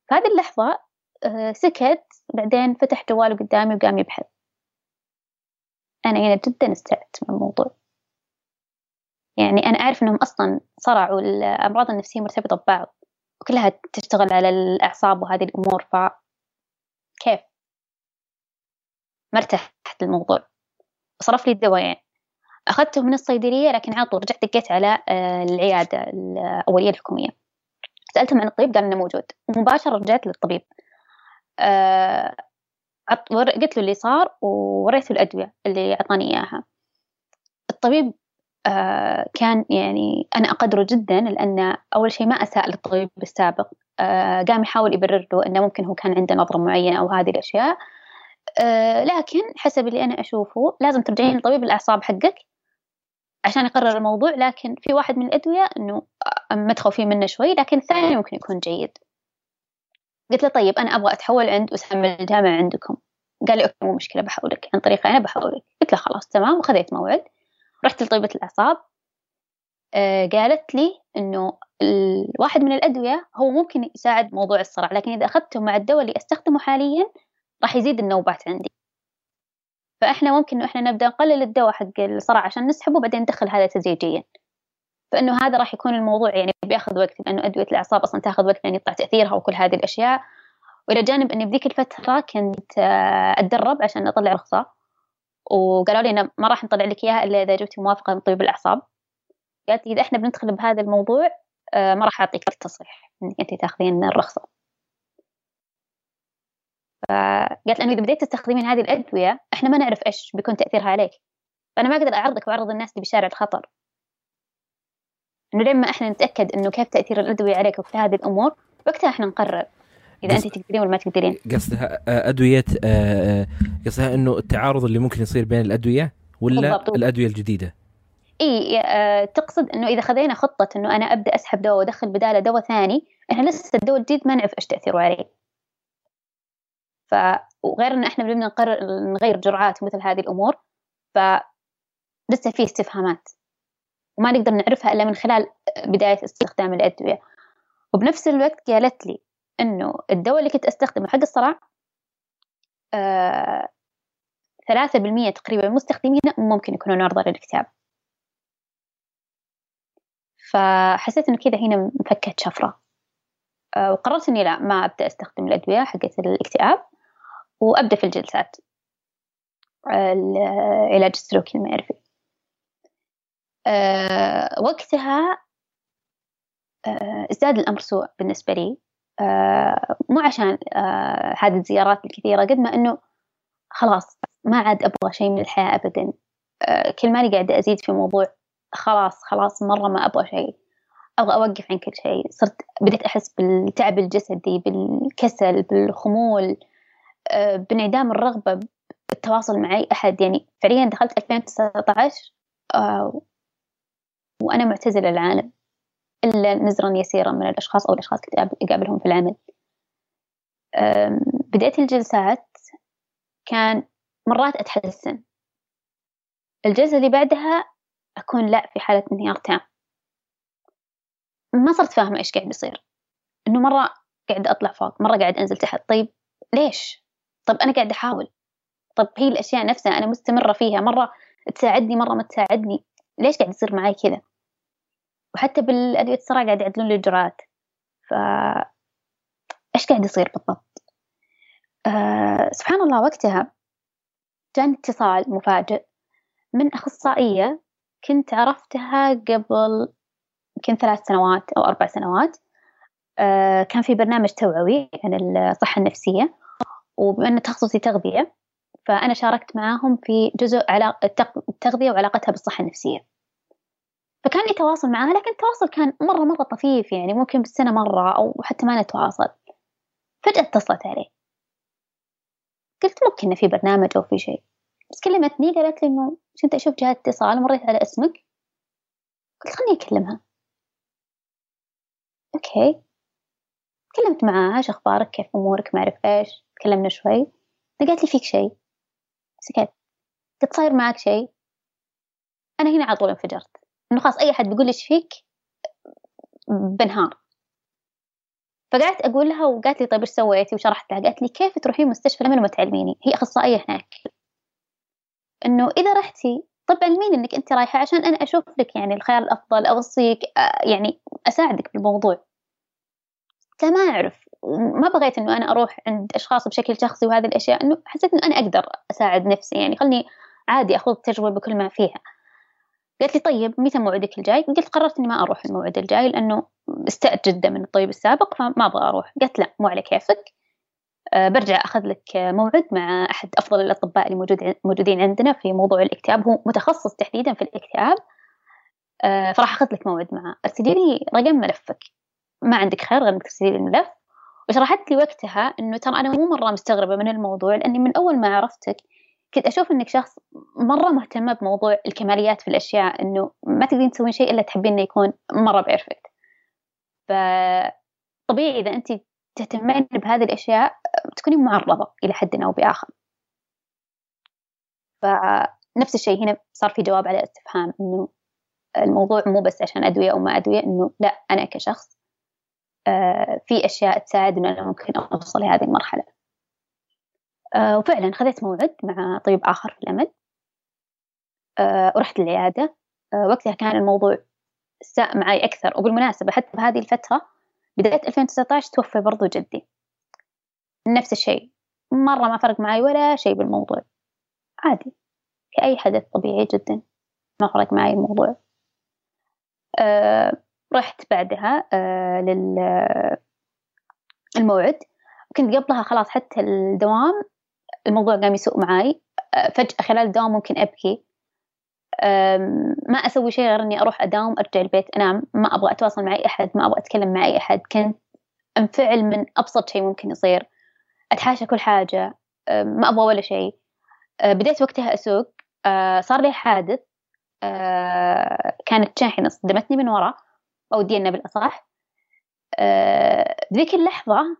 في هذه اللحظة آه سكت بعدين فتح جواله قدامي وقام يبحث. أنا هنا جدا استعدت من الموضوع. يعني أنا أعرف أنهم أصلا صرع والأمراض النفسية مرتبطة ببعض وكلها تشتغل على الأعصاب وهذه الأمور ف كيف؟ ما ارتحت الموضوع صرف لي الدوايين أخذته من الصيدلية لكن على طول رجعت دقيت على آه، العيادة الأولية الحكومية. سألتهم عن الطبيب قال إنه موجود. مباشرة رجعت للطبيب. أه قلت له اللي صار ووريته الأدوية اللي أعطاني إياها. الطبيب كان يعني أنا أقدره جدا لأن أول شيء ما أساء للطبيب السابق. أه قام يحاول يبرر له أنه ممكن هو كان عنده نظرة معينة أو هذه الأشياء. أه لكن حسب اللي أنا أشوفه لازم ترجعين لطبيب الأعصاب حقك عشان يقرر الموضوع. لكن في واحد من الأدوية إنه متخوفين منه شوي لكن الثاني ممكن يكون جيد. قلت له طيب أنا أبغى أتحول عند أسامة الجامعة عندكم. قال لي أوكي مو مشكلة بحولك. عن طريقة أنا بحولك. قلت له خلاص تمام وخذيت موعد. رحت لطبيبة الأعصاب آه قالت لي إنه الواحد من الأدوية هو ممكن يساعد موضوع الصرع لكن إذا أخذته مع الدواء اللي أستخدمه حاليا راح يزيد النوبات عندي. فإحنا ممكن إنه إحنا نبدأ نقلل الدواء حق الصرع عشان نسحبه وبعدين ندخل هذا تدريجيا. فإنه هذا راح يكون الموضوع يعني بياخذ وقت لأنه أدوية الأعصاب أصلا تاخذ وقت لأن يطلع تأثيرها وكل هذه الأشياء. وإلى جانب إني بذيك الفترة كنت آه، أتدرب عشان أطلع رخصة. وقالوا لي إنه ما راح نطلع لك إياها إلا إذا جبتي موافقة من طبيب الأعصاب. قالت لي إذا إحنا بندخل بهذا الموضوع آه، ما راح أعطيك التصريح إنك أنت تاخذين الرخصة. فقالت لأنه إذا بديت تستخدمين هذه الأدوية إحنا ما نعرف إيش بيكون تأثيرها عليك. فأنا ما أقدر أعرضك وأعرض الناس اللي بشارع الخطر. إنه لما إحنا نتأكد إنه كيف تأثير الأدوية عليك وكل هذه الأمور وقتها إحنا نقرر. إذا أنت تقدرين ولا ما تقدرين؟ قصدها آه، أدوية آه، آه، قصدها إنه التعارض اللي ممكن يصير بين الأدوية ولا بالضبط. الأدوية الجديدة. إي تقصد إنه إذا خذينا خطة إنه أنا أبدأ أسحب دواء وأدخل بدالة دواء ثاني إحنا لسه الدواء الجديد ما نعرف إيش تأثيره عليه. ف وغير إن إحنا بدنا نقرر نغير جرعات ومثل هذه الأمور ف لسه في استفهامات. وما نقدر نعرفها إلا من خلال بداية استخدام الأدوية. وبنفس الوقت قالت لي إنه الدواء اللي كنت أستخدمه حق الصرع آه ثلاثة بالمية تقريبا مستخدمينه ممكن يكونون عرضة للإكتئاب. فحسيت إنه كذا هنا انفكت شفرة. آه وقررت إني لا ما أبدأ أستخدم الأدوية حقت الإكتئاب وأبدأ في الجلسات. العلاج السلوكي المعرفي وقتها ازداد الأمر سوء بالنسبة لي. مو عشان أه هذه الزيارات الكثيرة قد ما أنه خلاص ما عاد أبغى شيء من الحياة أبدا. أه كل ماني قاعدة أزيد في موضوع خلاص خلاص مرة ما أبغى شيء. أبغى أوقف عن كل شيء. صرت بديت أحس بالتعب الجسدي بالكسل بالخمول. آه، بانعدام الرغبة بالتواصل مع أي أحد. يعني فعليا دخلت 2019 آه، وأنا معتزلة العالم. إلا نزرا يسيرا من الأشخاص أو الأشخاص اللي أقابلهم في العمل. بديت الجلسات كان مرات أتحسن. الجلسة اللي بعدها أكون لا في حالة انهيار تام. ما صرت فاهمة إيش قاعد يصير إنه مرة قاعد أطلع فوق مرة قاعد أنزل تحت. طيب ليش؟ طب أنا قاعد أحاول. طب هي الأشياء نفسها أنا مستمرة فيها مرة تساعدني مرة ما تساعدني. ليش قاعد يصير معي كذا؟ وحتى بالأدوية الصرع قاعد يعدلون الجرعات. ف إيش قاعد يصير بالضبط؟ آه سبحان الله وقتها جاني اتصال مفاجئ من أخصائية كنت عرفتها قبل يمكن ثلاث سنوات أو أربع سنوات. آه كان في برنامج توعوي عن الصحة النفسية وبما أن تخصصي تغذية فأنا شاركت معاهم في جزء التغذية وعلاقتها بالصحة النفسية. فكان لي تواصل معاها لكن التواصل كان مرة مرة طفيف يعني ممكن بالسنة مرة أو حتى ما نتواصل. فجأة اتصلت عليه. قلت ممكن في برنامج أو في شيء. بس كلمتني قالت لي إنه كنت أشوف جهة اتصال مريت على اسمك. قلت خلني أكلمها. okay. تكلمت معاها إيش أخبارك؟ كيف أمورك؟ ما أعرف إيش. تكلمنا شوي. قالت لي فيك شيء. سكت. قلت صاير معك شيء. أنا هنا على طول انفجرت. إنه خلاص أي حد بيقول لي فيك؟ بنهار. فقعدت أقول لها وقالت لي طيب إيش سويتي وشرحت لها؟ قالت لي كيف تروحين مستشفى لما ما تعلميني هي أخصائية هناك. إنه إذا رحتي طب علميني إنك أنت رايحة عشان أنا أشوف لك يعني الخيار الأفضل أوصيك يعني أساعدك بالموضوع. ما أعرف. ما بغيت إنه أنا أروح عند أشخاص بشكل شخصي وهذه الأشياء إنه حسيت إنه أنا أقدر أساعد نفسي يعني خلني عادي أخوض التجربة بكل ما فيها. قالت لي طيب متى موعدك الجاي؟ قلت قررت إني ما أروح الموعد الجاي لأنه استأت جدا من الطبيب السابق فما أبغى أروح. قالت لا مو على كيفك. أه برجع أخذ لك موعد مع أحد أفضل الأطباء اللي موجود موجودين عندنا في موضوع الاكتئاب. هو متخصص تحديدا في الاكتئاب. أه فراح أخذ لك موعد معه. ارسلي لي رقم ملفك. ما عندك خير غير إنك ترسلي لي الملف. وشرحت لي وقتها إنه ترى أنا مو مرة مستغربة من الموضوع لأني من أول ما عرفتك كنت أشوف إنك شخص مرة مهتمة بموضوع الكماليات في الأشياء إنه ما تقدرين تسوين شيء إلا تحبين إنه يكون مرة بيرفكت فطبيعي إذا أنت تهتمين بهذه الأشياء تكونين معرضة إلى حد أو بآخر. فنفس الشيء هنا صار في جواب على استفهام إنه الموضوع مو بس عشان أدوية أو ما أدوية إنه لا أنا كشخص آه، في أشياء تساعد إنه أنا ممكن أوصل لهذه المرحلة. وفعلا خذيت موعد مع طبيب آخر في الأمل آه، ورحت العيادة وقتها كان الموضوع ساء معي أكثر. وبالمناسبة حتى بهذه الفترة بداية 2019 توفى برضو جدي. نفس الشيء. مرة ما فرق معي ولا شيء بالموضوع. عادي. كأي حدث طبيعي جدا ما فرق معي الموضوع. أه رحت بعدها أه للموعد كنت قبلها خلاص حتى الدوام الموضوع قام يسوء معي أه فجأة خلال الدوام ممكن أبكي. ما أسوي شيء غير إني أروح أداوم أرجع البيت أنام. ما أبغى أتواصل مع أي أحد ما أبغى أتكلم مع أي أحد. كنت أنفعل من أبسط شيء ممكن يصير. أتحاشى كل حاجة. ما أبغى ولا شيء. أه، بديت وقتها أسوق. أه، صار لي حادث. كانت شاحنة صدمتني من ورا. أو دينا بالأصح. ذيك اللحظة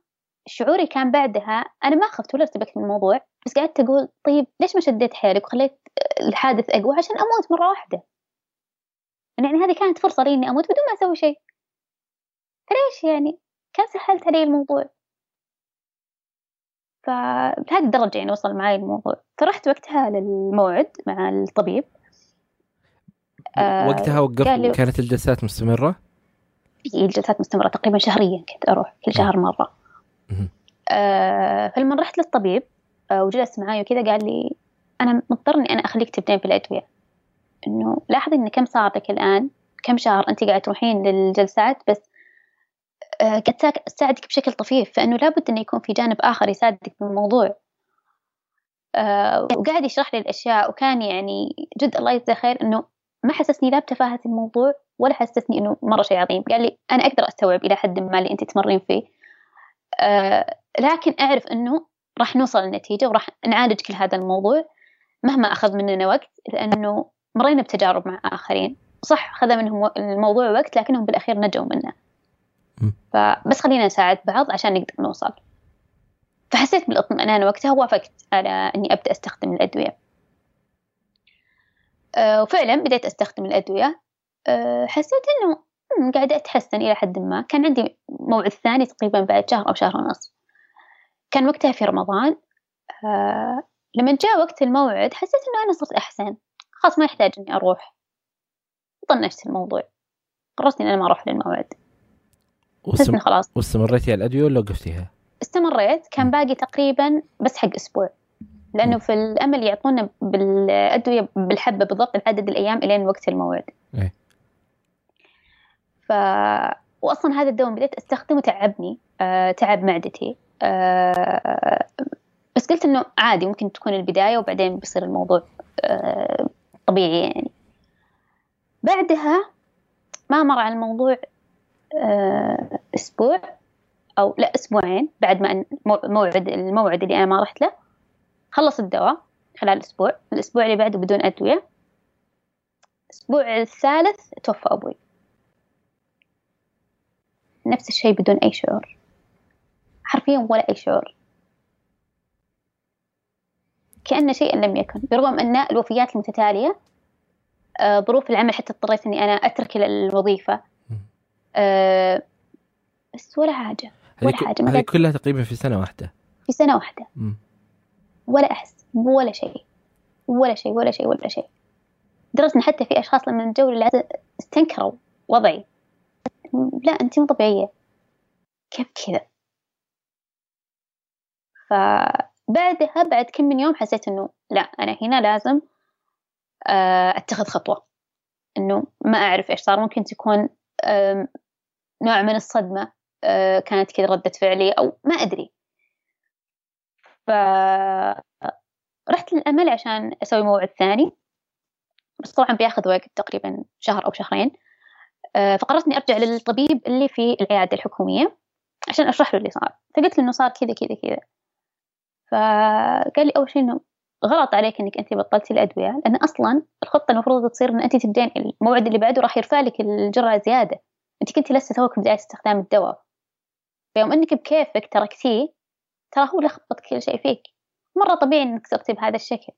شعوري كان بعدها أنا ما خفت ولا ارتبكت من الموضوع. بس قعدت أقول طيب ليش ما شديت حيلك وخليت الحادث أقوى؟ عشان أموت مرة واحدة. يعني هذه كانت فرصة لي إني أموت بدون ما أسوي شيء. فليش يعني؟ كان سهلت علي الموضوع؟ فبهذه الدرجة يعني وصل معي الموضوع. فرحت وقتها للموعد مع الطبيب. آه وقتها وقفت كانت الجلسات مستمرة؟ الجلسات مستمرة. تقريبا شهريا كنت أروح كل شهر مرة. آه فلما رحت للطبيب آه وجلس معي وكذا قال لي أنا مضطر إني أنا أخليك تبدين في الأدوية. إنه لاحظي إن كم صار لك الآن كم شهر أنت قاعدة تروحين للجلسات بس آه قد تساعدك بشكل طفيف فإنه لابد إنه يكون في جانب آخر يساعدك بالموضوع آه وقاعد يشرح لي الأشياء وكان يعني جد الله يجزاه خير إنه ما حسسني لا بتفاهة الموضوع ولا حسسني إنه مرة شيء عظيم. قال لي أنا أقدر أستوعب إلى حد ما اللي أنت تمرين فيه. آه لكن أعرف إنه راح نوصل لنتيجة وراح نعالج كل هذا الموضوع مهما أخذ مننا وقت لأنه مرينا بتجارب مع آخرين. صح أخذ منهم الموضوع وقت لكنهم بالأخير نجوا منه فبس خلينا نساعد بعض عشان نقدر نوصل. فحسيت بالاطمئنان وقتها وافقت على إني أبدأ أستخدم الأدوية. أه وفعلا بديت أستخدم الأدوية. أه حسيت إنه قاعدة أتحسن إلى حد ما. كان عندي موعد ثاني تقريبا بعد شهر أو شهر ونص. كان وقتها في رمضان آه لما جاء وقت الموعد حسيت إنه أنا صرت أحسن خلاص ما يحتاج إني أروح. طنشت الموضوع. قررت إني أنا ما أروح للموعد. وستم... خلاص. واستمريتي على الأدوية ولا وقفتيها؟ استمريت. كان باقي تقريبا بس حق أسبوع. لأنه في الأمل يعطونا بالأدوية بالحبة بالضبط العدد الأيام إلين وقت الموعد. إيه؟ ف واصلا هذا الدواء بديت أستخدمه تعبني أه تعب معدتي. بس قلت إنه عادي ممكن تكون البداية وبعدين بيصير الموضوع أه طبيعي يعني. بعدها ما مر على الموضوع أه أسبوع أو لا أسبوعين بعد ما موعد الموعد اللي أنا ما رحت له. خلص الدواء خلال أسبوع الأسبوع اللي بعده بدون أدوية. الأسبوع الثالث توفى أبوي. نفس الشيء بدون أي شعور. حرفيا ولا أي شعور. كأن شيئا لم يكن. برغم أن الوفيات المتتالية آه، ظروف العمل حتى اضطريت أني أنا أترك الوظيفة. آه، بس ولا حاجة. ولا حاجة. هذه كلها تقريبا في سنة واحدة. في سنة واحدة. ولا أحس. ولا شيء. ولا شيء ولا شيء ولا شيء. لدرجة إن حتى في أشخاص لما جو العزاء استنكروا وضعي. لا أنت مو طبيعية. كيف كذا؟ فبعدها بعد كم من يوم حسيت إنه لا أنا هنا لازم آه، أتخذ خطوة. إنه ما أعرف إيش صار. ممكن تكون نوع من الصدمة آه، كانت كذا ردة فعلي أو ما أدري. ف رحت للأمل عشان أسوي موعد ثاني. بس طبعا بياخذ وقت تقريبا شهر أو شهرين. آه، فقررت إني أرجع للطبيب اللي في العيادة الحكومية عشان أشرح له اللي صار. فقلت له إنه صار كذا كذا كذا. فقال لي أول شيء إنه غلط عليك إنك أنت بطلتي الأدوية لأن أصلا الخطة المفروض تصير إن أنت تبدين الموعد اللي بعده راح يرفع لك الجرعة زيادة. أنت كنتي لسه توك بداية استخدام الدواء. فيوم إنك بكيفك تركتيه ترى هو لخبط كل شيء فيك. مرة طبيعي إنك صرتي بهذا الشكل.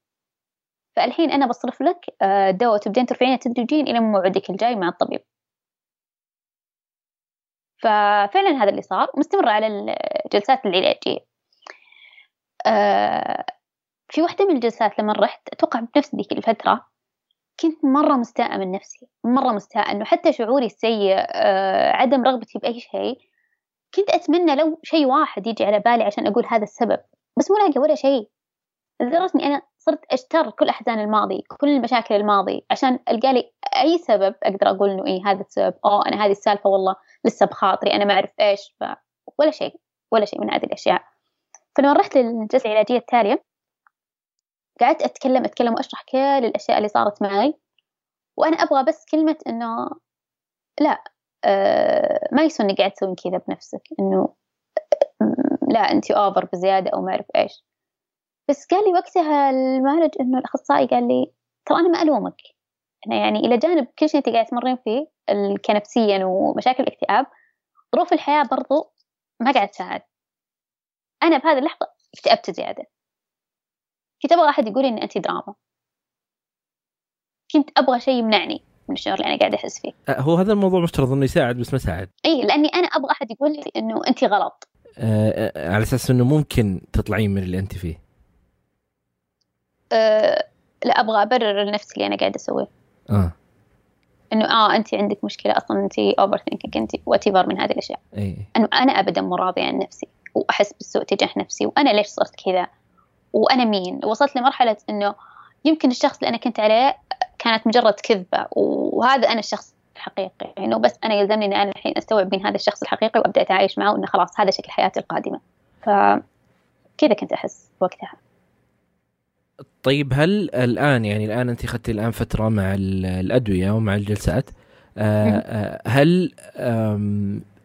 فالحين أنا بصرف لك آه، دواء تبدين ترفعينه تدريجيا إلى موعدك الجاي مع الطبيب. ففعلا هذا اللي صار. مستمرة على الجلسات العلاجية في واحدة من الجلسات لما رحت أتوقع بنفس ذيك الفترة كنت مرة مستاءة من نفسي مرة مستاءة إنه حتى شعوري السيء آه، عدم رغبتي بأي شيء كنت أتمنى لو شيء واحد يجي على بالي عشان أقول هذا السبب بس مو لاقي ولا شيء. لدرجة إني أنا صرت أشتر كل أحزان الماضي كل المشاكل الماضي عشان ألقى لي أي سبب أقدر أقول إنه إيه هذا السبب أو أنا هذه السالفة والله لسه بخاطري أنا ما أعرف إيش ف... ولا شيء ولا شيء من هذه الأشياء. فلما رحت للجلسة العلاجية التالية قعدت أتكلم أتكلم وأشرح كل الأشياء اللي صارت معي. وأنا أبغى بس كلمة إنه لا آه ما يسوى إنك قاعد تسوين كذا بنفسك إنه لا أنت أوفر بزيادة أو ما أعرف إيش. بس قال لي وقتها المعالج إنه الأخصائي قال لي ترى أنا ما ألومك. أنا يعني إلى جانب كل شيء أنت قاعد تمرين فيه كنفسيا ومشاكل الاكتئاب ظروف الحياة برضو ما قاعد تساعد. أنا بهذه اللحظة اكتئبت زيادة. كنت أبغى أحد يقول إن أنت دراما. كنت أبغى شيء يمنعني من الشعور اللي أنا قاعدة أحس فيه. أه، هو هذا الموضوع مفترض إنه يساعد بس ما ساعد. إي لأني أنا أبغى أحد يقول لي إنه أنت غلط. أه, أه، على أساس إنه ممكن تطلعين من اللي أنت فيه. أه لا أبغى أبرر لنفسي اللي أنا قاعدة أسويه. آه. إنه آه انت عندك مشكلة أصلا انت overthinking انت وات من هذه الأشياء. أي. إنه أنا ابدا مو راضيه عن نفسي. وأحس بالسوء تجاه نفسي وأنا ليش صرت كذا؟ وأنا مين؟ وصلت لمرحلة إنه يمكن الشخص اللي أنا كنت عليه كانت مجرد كذبة وهذا أنا الشخص الحقيقي انه بس أنا يلزمني إني أنا الحين أستوعب مين هذا الشخص الحقيقي وأبدأ أتعايش معه وانه خلاص هذا شكل حياتي القادمة. ف كذا كنت أحس وقتها. طيب هل الآن يعني الآن أنت أخذتي الآن فترة مع الأدوية ومع الجلسات آه، آه، هل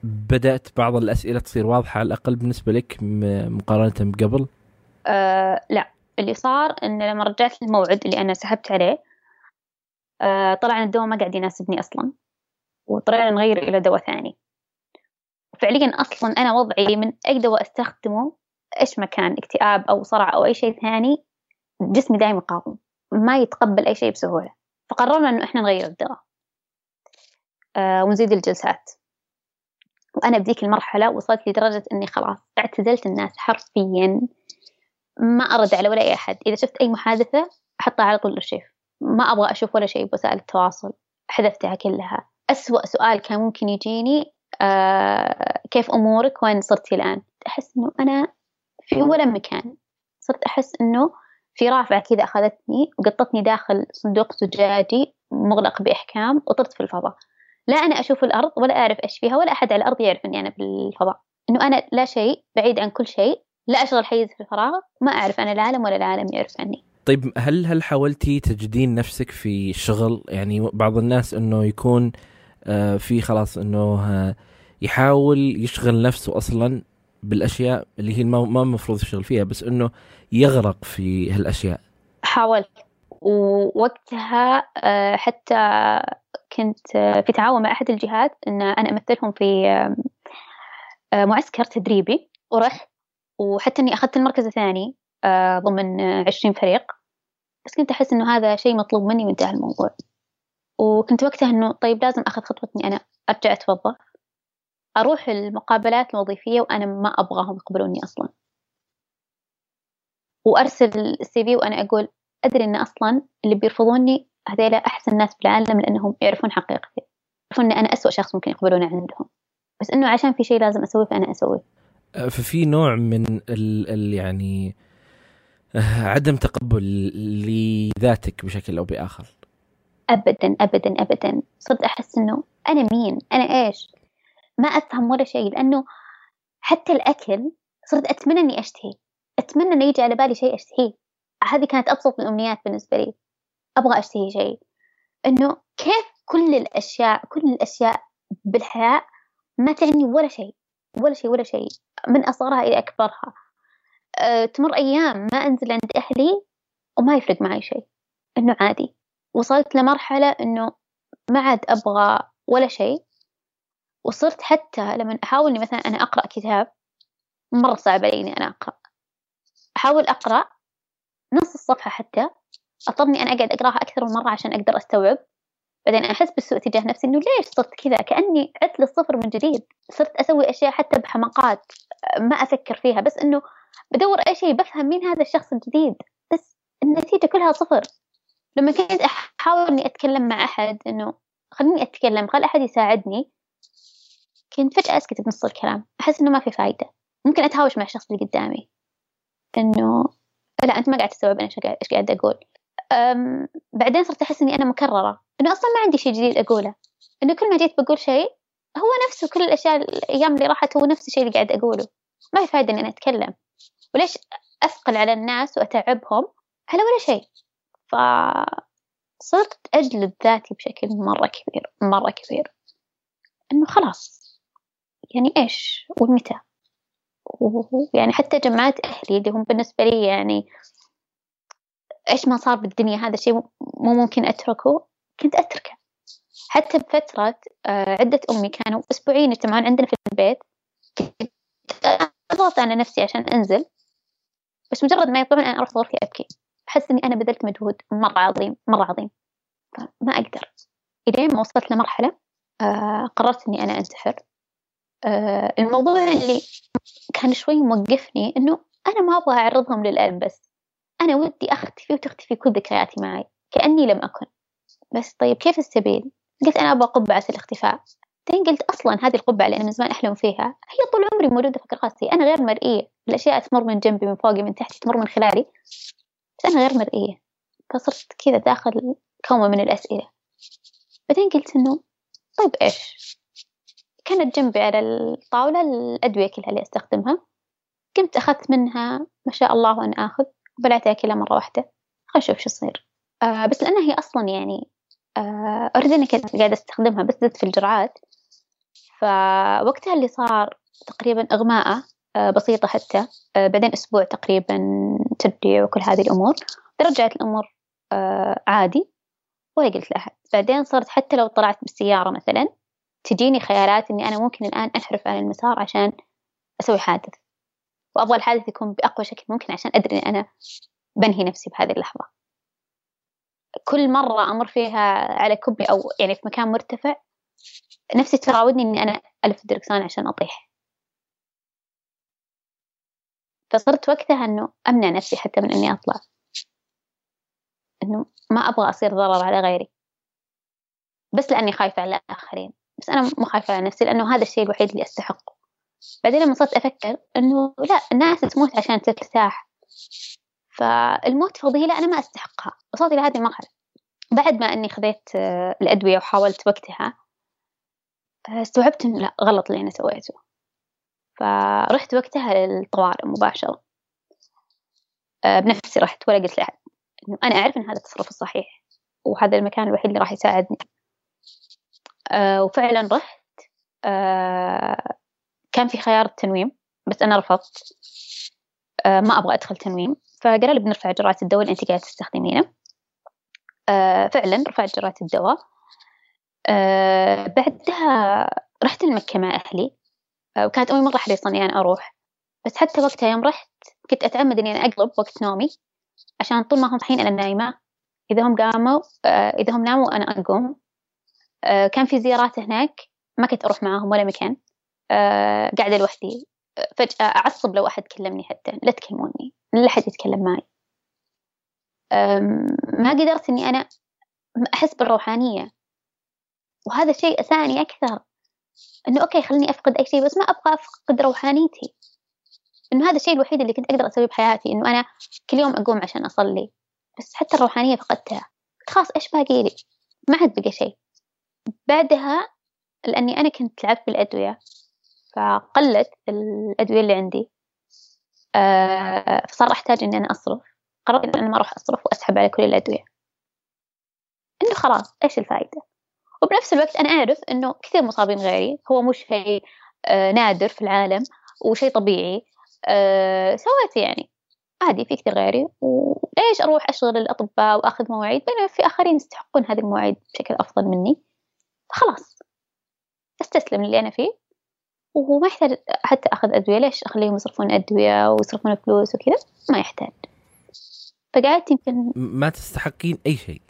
بدأت بعض الأسئلة تصير واضحة على الأقل بالنسبة لك مقارنة بقبل؟ أه لا. اللي صار إن لما رجعت للموعد اللي أنا سحبت عليه أه طلع إن الدواء ما قاعد يناسبني أصلا وطلعنا نغير إلى دواء ثاني. فعليا أصلا أنا وضعي من أي دواء أستخدمه إيش ما كان اكتئاب أو صرع أو أي شيء ثاني جسمي دائما يقاوم ما يتقبل أي شيء بسهولة. فقررنا إنه إحنا نغير الدواء. آه ونزيد الجلسات. وأنا بديك المرحلة وصلت لدرجة إني خلاص اعتزلت الناس حرفيا. ما أرد على ولا أي أحد. إذا شفت أي محادثة أحطها على طول الشيف ما أبغى أشوف ولا شيء بوسائل التواصل. حذفتها كلها. أسوأ سؤال كان ممكن يجيني آه كيف أمورك؟ وين صرتي الآن؟ أحس إنه أنا في ولا مكان. صرت أحس إنه في رافعة كذا أخذتني وقطتني داخل صندوق زجاجي مغلق بإحكام وطرت في الفضاء. لا أنا أشوف الأرض ولا أعرف إيش فيها ولا أحد على الأرض يعرف إني أنا بالفضاء. إنه أنا لا شيء بعيد عن كل شيء لا أشغل حيز في الفراغ ما أعرف أنا العالم ولا العالم يعرف عني طيب هل هل حاولتي تجدين نفسك في شغل؟ يعني بعض الناس إنه يكون آه، في خلاص إنه آه، يحاول يشغل نفسه أصلا بالأشياء اللي هي ما المفروض يشتغل فيها بس إنه يغرق في هالأشياء. حاولت ووقتها آه، حتى كنت آه، في تعاون مع أحد الجهات إن أنا أمثلهم في آه، معسكر تدريبي ورحت وحتى إني أخذت المركز الثاني ضمن عشرين فريق. بس كنت أحس إنه هذا شيء مطلوب مني وانتهى الموضوع. وكنت وقتها إنه طيب لازم أخذ خطوة إني أنا أرجع أتوظف. أروح المقابلات الوظيفية وأنا ما أبغاهم يقبلوني أصلا. وأرسل السي في وأنا أقول أدري إن أصلا اللي بيرفضوني هذيلا أحسن ناس بالعالم لأنهم يعرفون حقيقتي يعرفون ان أنا اسوء شخص ممكن يقبلوني عندهم. بس إنه عشان في شيء لازم أسويه فأنا أسويه. أه، ففي نوع من ال, ال يعني آه، عدم تقبل لذاتك بشكل أو بآخر. ابدا ابدا ابدا. صرت أحس إنه أنا مين؟ أنا إيش؟ ما أفهم ولا شيء لأنه حتى الأكل صرت أتمنى إني اشتهي أتمنى إنه يجي على بالي شيء أشتهيه. هذه كانت أبسط الأمنيات بالنسبة لي. أبغى اشتهي شيء. إنه كيف كل الأشياء كل الأشياء بالحياة ما تعني ولا شيء ولا شيء ولا شيء من أصغرها إلى أكبرها. أه تمر أيام ما أنزل عند أهلي وما يفرق معي شيء. إنه عادي. وصلت لمرحلة إنه ما عاد أبغى ولا شيء. وصرت حتى لما أحاول إني مثلا أنا أقرأ كتاب مرة صعب علي إني أنا أقرأ. أحاول أقرأ نص الصفحة حتى اضطرني أنا أقعد أقرأها أكثر من مرة عشان أقدر أستوعب. بعدين أحس بالسوء تجاه نفسي إنه ليش صرت كذا؟ كأني عدت للصفر من جديد. صرت أسوي أشياء حتى بحماقات ما أفكر فيها. بس إنه بدور أي شيء بفهم مين هذا الشخص الجديد. بس النتيجة كلها صفر. لما كنت أحاول إني أتكلم مع أحد إنه خليني أتكلم خل أحد يساعدني كنت فجأة أسكت بنص الكلام. أحس إنه ما في فايدة. ممكن أتهاوش مع الشخص اللي قدامي. إنه لا أنت ما قاعد تستوعب أنا إيش قاعد أقول. بعدين صرت أحس إني أنا مكررة. إنه أصلا ما عندي شيء جديد أقوله. إنه كل ما جيت بقول شيء هو نفسه كل الأشياء الأيام اللي راحت هو نفس الشيء اللي قاعد أقوله. ما في فايدة إني أنا أتكلم. وليش أثقل على الناس وأتعبهم؟ على ولا شيء. فصرت أجلد ذاتي بشكل مرة كبير مرة كبير. إنه خلاص. يعني إيش؟ والمتى؟ يعني حتى جمعات أهلي اللي هم بالنسبة لي يعني إيش ما صار بالدنيا هذا الشيء مو ممكن أتركه. كنت أتركه. حتى بفترة آه، عدة أمي كانوا أسبوعين يجتمعون عندنا في البيت. كنت أضغط على نفسي عشان أنزل. بس مجرد ما يطلعون أنا أروح غرفتي أبكي. أحس إني أنا بذلت مجهود مرة عظيم مرة عظيم. ما أقدر. إلين ما وصلت لمرحلة آه قررت إني أنا أنتحر. آه الموضوع اللي كان شوي موقفني إنه أنا ما أبغى أعرضهم للألم بس. أنا ودي أختفي وتختفي كل ذكرياتي معي كأني لم أكن. بس طيب كيف السبيل؟ قلت أنا أبغى قبعة الاختفاء. بعدين قلت أصلا هذه القبعة اللي أنا من زمان أحلم فيها هي طول عمري موجودة في راسي أنا غير مرئية. الأشياء تمر من جنبي من فوقي من تحتي تمر من خلالي. بس أنا غير مرئية. فصرت كذا داخل كومة من الأسئلة. بعدين قلت إنه طيب إيش؟ كانت جنبي على الطاولة الأدوية كلها اللي أستخدمها. قمت أخذت منها ما شاء الله وأنا آخذ. بلعتها كلها مرة واحدة. خل نشوف شو يصير. آه بس لأنها هي أصلا يعني آه أوريدي أنا كنت قاعدة أستخدمها بس زدت في الجرعات. فوقتها اللي صار تقريبا إغماءة آه بسيطة حتى. آه بعدين أسبوع تقريبا ترجيع وكل هذه الأمور. رجعت الأمور آه عادي ولا قلت لأحد. بعدين صرت حتى لو طلعت بالسيارة مثلا تجيني خيالات إني أنا ممكن الآن أنحرف عن المسار عشان أسوي حادث. وأبغى الحادث يكون بأقوى شكل ممكن عشان أدري إني أنا بنهي نفسي بهذه اللحظة. كل مرة أمر فيها على كبري أو يعني في مكان مرتفع نفسي تراودني إني أنا ألف الدركسان عشان أطيح. فصرت وقتها إنه أمنع نفسي حتى من إني أطلع. إنه ما أبغى أصير ضرر على غيري. بس لأني خايفة على الآخرين. بس أنا مو خايفة على نفسي لأنه هذا الشيء الوحيد اللي أستحقه. بعدين لما صرت أفكر إنه لا الناس تموت عشان ترتاح. فالموت فضيلة أنا ما أستحقها. وصلت إلى هذه المرحلة. بعد ما أني خذيت آه، الأدوية وحاولت وقتها آه، استوعبت إنه لا غلط اللي أنا سويته. فرحت وقتها للطوارئ مباشرة. آه، بنفسي رحت ولا قلت لأحد. إنه أنا أعرف إن هذا التصرف الصحيح وهذا المكان الوحيد اللي راح يساعدني. وفعلا رحت. كان في خيار التنويم بس أنا رفضت. ما أبغى أدخل تنويم. فقالوا لي بنرفع جرعة الدواء اللي أنت قاعدة تستخدمينه. آه فعلا رفعت جرعة الدواء. آه بعدها رحت المكة مع أهلي. آه وكانت أمي مرة حريصة إني أنا أروح. بس حتى وقتها يوم رحت كنت أتعمد إني أنا أقلب وقت نومي عشان طول ما هم صحيين أنا نايمة. إذا هم قاموا آه إذا هم ناموا أنا أقوم. آه كان في زيارات هناك ما كنت أروح معاهم ولا مكان. آه قاعدة لوحدي. آه، فجأة أعصب لو أحد كلمني حتى لا تكلموني لا أحد يتكلم معي. ما قدرت إني أنا أحس بالروحانية. وهذا الشيء أساني أكثر إنه أوكي خليني أفقد أي شيء بس ما أبغى أفقد روحانيتي. إنه هذا الشيء الوحيد اللي كنت أقدر أسويه بحياتي إنه أنا كل يوم أقوم عشان أصلي. بس حتى الروحانية فقدتها. خلاص إيش باقي لي؟ ما عاد بقى شيء. بعدها لأني أنا كنت لعبت بالأدوية. فقلت الأدوية اللي عندي. آه، فصار أحتاج إني أنا أصرف. قررت إن أنا ما أروح أصرف وأسحب على كل الأدوية. إنه خلاص إيش الفائدة وبنفس الوقت أنا أعرف إنه كثير مصابين غيري. هو مش شيء آه، نادر في العالم وشيء طبيعي. أه سويت يعني. عادي في كثير غيري. وليش أروح أشغل الأطباء وأخذ مواعيد؟ بينما في آخرين يستحقون هذه المواعيد بشكل أفضل مني. فخلاص. أستسلم للي أنا فيه. وما يحتاج حتى أخذ أدوية. ليش أخليهم يصرفون أدوية ويصرفون فلوس وكذا؟ ما يحتاج. فقعدت يمكن ما تستحقين أي شيء.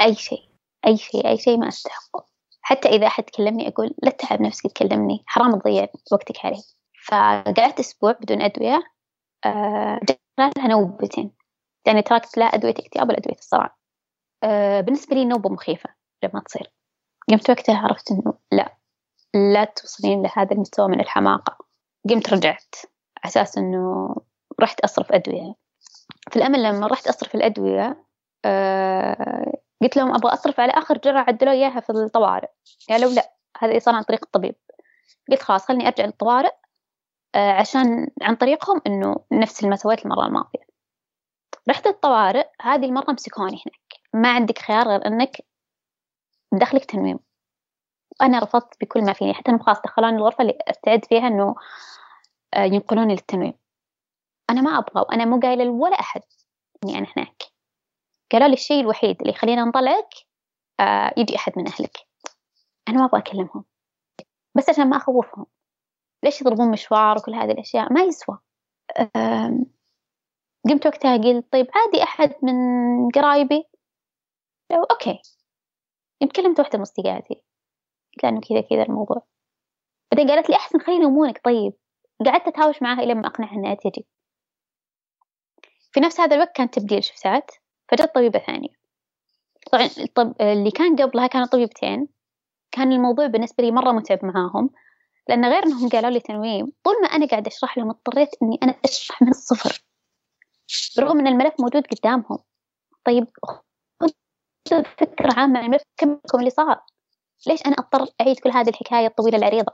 أي شيء. أي شيء. أي شيء ما أستحقه. حتى إذا أحد كلمني أقول لا تتعب نفسك تكلمني. حرام تضيع وقتك عليه. فقعدت أسبوع بدون أدوية. أه نوبتين. يعني تركت لا أدوية اكتئاب ولا أدوية الصرع. أه بالنسبة لي نوبة مخيفة لما تصير. قمت وقتها عرفت إنه لا. لا توصلين لهذا المستوى من الحماقة. قمت رجعت. أساس إنه رحت أصرف أدوية. في الأمل لما رحت أصرف الأدوية أه قلت لهم أبغى أصرف على آخر جرعة عدلوا إياها في الطوارئ. قالوا لا هذا صار عن طريق الطبيب. قلت خلاص خلني أرجع للطوارئ أه عشان عن طريقهم إنه نفس ما سويت المرة الماضية. رحت الطوارئ هذه المرة مسكوني هناك. ما عندك خيار غير إنك دخلك تنويم أنا رفضت بكل ما فيني حتى خلاص دخلوني الغرفة اللي أستعد فيها إنه آه، ينقلوني للتنويم أنا ما أبغى وأنا مو قايلة لولا أحد إني أنا هناك. قالوا لي الشيء الوحيد اللي يخلينا نطلعك آه يجي أحد من أهلك. أنا ما أبغى أكلمهم. بس عشان ما أخوفهم. ليش يضربون مشوار وكل هذه الأشياء؟ ما يسوى. قمت وقتها قلت طيب عادي أحد من قرايبي؟ لو أوكي. يمكن كلمت واحدة من أصدقائي. لأنه كذا كذا الموضوع. بعدين قالت لي أحسن خلينا ينومونك طيب. قعدت أتهاوش معاها إلى ما أقنعها إنها تجي. في نفس هذا الوقت كان تبديل شفتات فجت طبيبة ثانية. طبعا الطب... اللي كان قبلها كانوا طبيبتين. كان الموضوع بالنسبة لي مرة متعب معاهم. لأن غير أنهم قالوا لي تنويم طول ما أنا قاعدة أشرح لهم اضطريت إني أنا أشرح من الصفر. برغم أن الملف موجود قدامهم. طيب خذوا فكرة عامة عن الملف كم اللي صار. ليش أنا أضطر أعيد كل هذه الحكاية الطويلة العريضة؟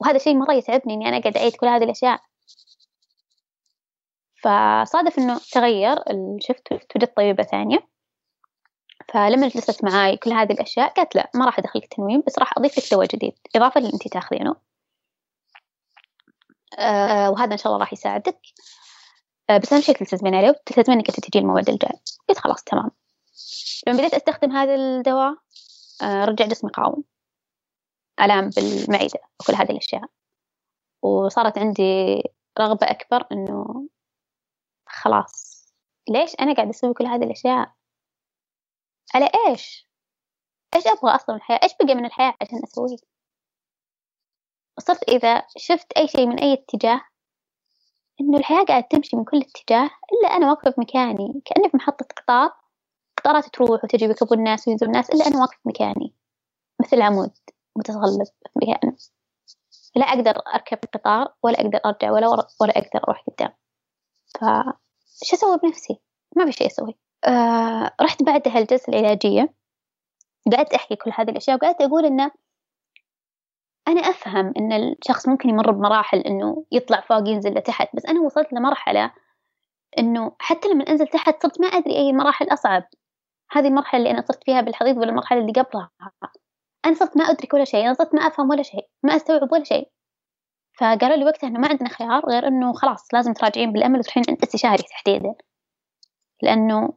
وهذا شيء مرة يتعبني إني أنا قاعد أعيد كل هذه الأشياء. فصادف إنه تغير الشفت وجدت طبيبة ثانية. فلما جلست معاي كل هذه الأشياء قالت لا ما راح أدخلك تنويم بس راح أضيف لك دواء جديد إضافة اللي أنت تاخذينه. آه وهذا إن شاء الله راح يساعدك. آه بس أهم شيء تلتزمين عليه وتلتزمين إنك تجي الموعد الجاي. قلت خلاص تمام. لما بديت أستخدم هذا الدواء رجع جسمي قاوم. آلام بالمعدة وكل هذه الأشياء. وصارت عندي رغبة أكبر إنه خلاص ليش أنا قاعدة أسوي كل هذه الأشياء؟ على إيش؟ إيش أبغى أصلا من الحياة؟ إيش بقى من الحياة عشان أسويه؟ صرت إذا شفت أي شيء من أي اتجاه إنه الحياة قاعدة تمشي من كل اتجاه إلا أنا واقفة في مكاني كأني في محطة قطار. قطارات تروح وتجي بيركبوا الناس وينزلوا الناس إلا أنا واقفة في مكاني. مثل عمود متغلب في لا أقدر أركب القطار ولا أقدر أرجع ولا ولا أقدر أروح قدام. ف شو أسوي بنفسي؟ ما في شيء أسوي. آه رحت بعدها الجلسة العلاجية. قعدت أحكي كل هذه الأشياء وقعدت أقول إنه أنا أفهم إن الشخص ممكن يمر بمراحل إنه يطلع فوق ينزل لتحت بس أنا وصلت لمرحلة إنه حتى لما أنزل تحت صرت ما أدري أي المراحل أصعب. هذه المرحلة اللي أنا صرت فيها بالحضيض ولا المرحلة اللي قبلها. أنا صرت ما أدرك ولا شيء أنا صرت ما أفهم ولا شيء ما أستوعب ولا شيء. فقالوا لي وقتها إنه ما عندنا خيار غير إنه خلاص لازم تراجعين بالأمل وتروحين عند استشاري تحديدا. لأنه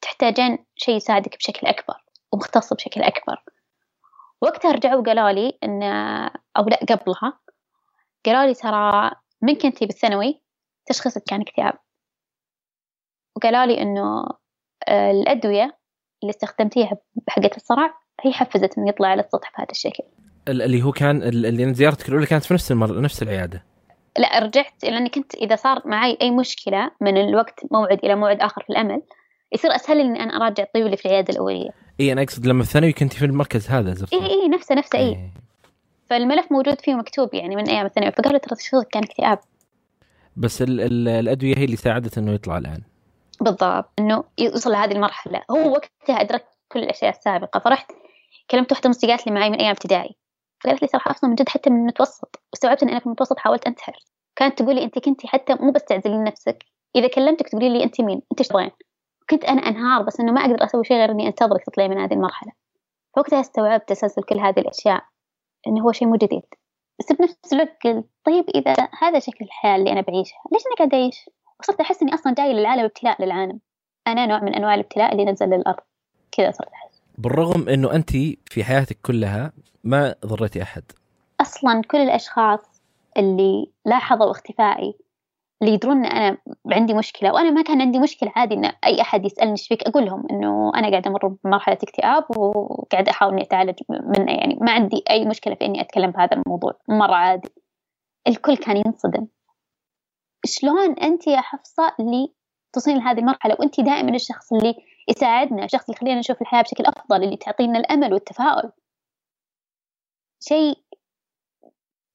تحتاجين شيء يساعدك بشكل أكبر ومختص بشكل أكبر. وقتها رجعوا وقالوا لي إن أو لا قبلها. قالوا لي ترى من كنتي بالثانوي؟ تشخيصك كان اكتئاب. وقالوا لي آه، الأدوية اللي استخدمتيها بحقة الصرع هي حفزت إنه يطلع على السطح بهذا الشكل. اللي هو كان اللي زيارتك الأولى كانت في نفس المر... نفس العيادة. لا رجعت لأني كنت إذا صار معي أي مشكلة من الوقت موعد إلى موعد آخر في الأمل يصير إني أنا أراجع الطبيب اللي في العيادة الأولية. إي أنا أقصد لما في الثانوي كنت في المركز هذا زرت إي إي نفسه نفسه إي, إيه. فالملف موجود فيه مكتوب يعني من أيام الثانوي فقالوا ترى كان اكتئاب. بس ال ال الأدوية هي اللي ساعدت إنه يطلع الآن. بالضبط إنه يوصل لهذه المرحلة. هو وقتها أدرك كل الأشياء السابقة فرحت كلمت واحدة من لي معي من أيام ابتدائي. قالت لي صراحة أصلا من جد حتى من المتوسط. واستوعبت اني أنا في المتوسط حاولت أنتحر. كانت تقول لي أنت كنتي حتى مو بس تعزلين نفسك إذا كلمتك تقولي لي أنت مين؟ أنت إيش كنت أنا أنهار بس إنه ما أقدر أسوي شيء غير إني أنتظرك تطلعي من هذه المرحلة. فوقتها استوعبت تسلسل كل هذه الأشياء إنه هو شيء مو جديد. بس بنفس الوقت قلت طيب إذا هذا شكل الحياة اللي أنا بعيشها ليش أنا قاعدة أعيش؟ وصرت أحس إني أصلا جاي للعالم ابتلاء للعالم. أنا نوع من أنواع الابتلاء اللي نزل للأرض. كذا صرت أحس. بالرغم إنه أنت في حياتك كلها ما ضريتي أحد. أصلا كل الأشخاص اللي لاحظوا اختفائي اللي يدرون إن أنا عندي مشكلة وأنا ما كان عندي مشكلة عادي إن أي أحد يسألني إيش فيك أقول لهم إنه أنا قاعدة أمر بمرحلة اكتئاب وقاعدة أحاول إني أتعالج منه. يعني ما عندي أي مشكلة في إني أتكلم بهذا الموضوع. مرة عادي. الكل كان ينصدم. شلون أنت يا حفصة اللي تصلين لهذه المرحلة وأنت دائما الشخص اللي يساعدنا الشخص اللي يخلينا نشوف الحياة بشكل أفضل اللي تعطينا الأمل والتفاؤل. شيء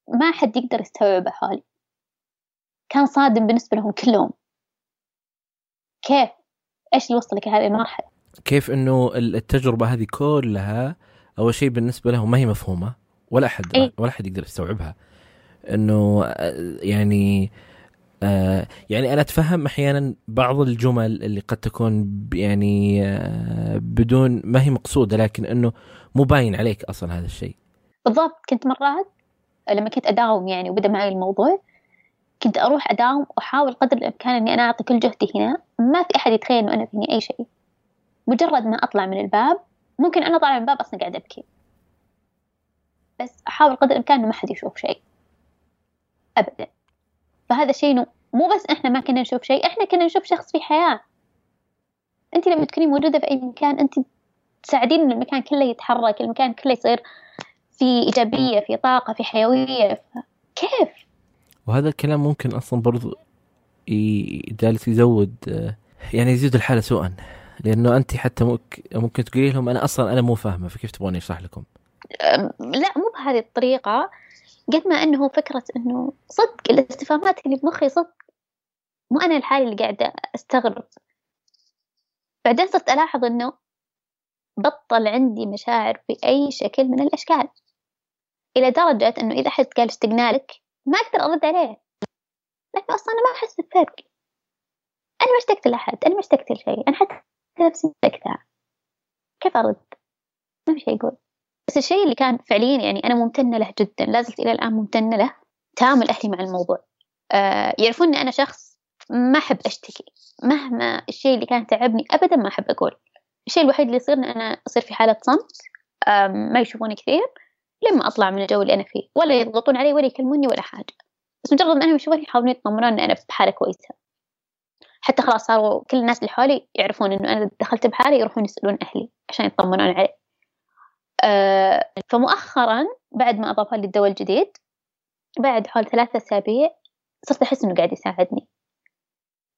ما حد يقدر يستوعبه حولي كان صادم بالنسبة لهم كلهم. كيف؟ إيش اللي وصلك لهذه المرحلة؟ كيف إنه التجربة هذه كلها أول شيء بالنسبة لهم ما هي مفهومة ولا أحد إيه؟ ولا أحد يقدر يستوعبها. إنه يعني آه يعني أنا أتفهم أحيانا بعض الجمل اللي قد تكون يعني آه بدون ما هي مقصودة لكن إنه مو باين عليك أصلا هذا الشيء. بالضبط. كنت مرات لما كنت أداوم يعني وبدأ معي الموضوع كنت أروح أداوم وأحاول قدر الإمكان إني أنا أعطي كل جهدي هنا. ما في أحد يتخيل إنه أنا فيني أي شيء. مجرد ما أطلع من الباب ممكن أنا طالع من الباب أصلا قاعدة أبكي. بس أحاول قدر الإمكان إنه ما حد يشوف شيء. أبدا. فهذا الشيء إنه مو بس إحنا ما كنا نشوف شيء إحنا كنا نشوف شخص في حياة. أنت لما تكوني موجودة في أي مكان أنت تساعدين إن المكان كله يتحرك المكان كله يصير في إيجابية في طاقة في حيوية. كيف؟ وهذا الكلام ممكن أصلا برضو جالس يزود يعني يزيد الحالة سوءا. لأنه أنت حتى ممكن تقولي لهم أنا أصلا أنا مو فاهمة فكيف تبغوني أشرح لكم؟ لا مو بهذه الطريقة. قد ما أنه فكرة أنه صدق الاستفهامات اللي بمخي صدق. مو أنا الحالي اللي قاعدة أستغرب. بعدين صرت ألاحظ أنه بطل عندي مشاعر بأي شكل من الأشكال. إلى درجة إنه إذا حد قال اشتقنا لك ما أقدر أرد عليه. لكن أصلا أنا ما أحس بفرق. أنا ما اشتقت لأحد أنا ما اشتقت لشيء أنا حتى نفسي اشتقتها. كيف أرد؟ ما في شيء يقول. بس الشيء اللي كان فعليا يعني أنا ممتنة له جدا لازلت إلى الآن ممتنة له تعامل أهلي مع الموضوع. آه يعرفون أني أنا شخص ما أحب أشتكي. مهما الشيء اللي كان تعبني أبدا ما أحب أقول. الشيء الوحيد اللي يصير أن أنا أصير في حالة صمت ما يشوفوني كثير لما أطلع من الجو اللي أنا فيه. ولا يضغطون علي ولا يكلموني ولا حاجة. بس مجرد ما أنهم يشوفوني يحاولون يطمنون أن أنا بحالة كويسة. حتى خلاص صاروا كل الناس اللي حولي يعرفون إنه أنا دخلت بحالي يروحون يسألون أهلي عشان يطمنون علي. فمؤخرا بعد ما أضافوا لي الدواء الجديد بعد حول ثلاثة أسابيع صرت أحس إنه قاعد يساعدني.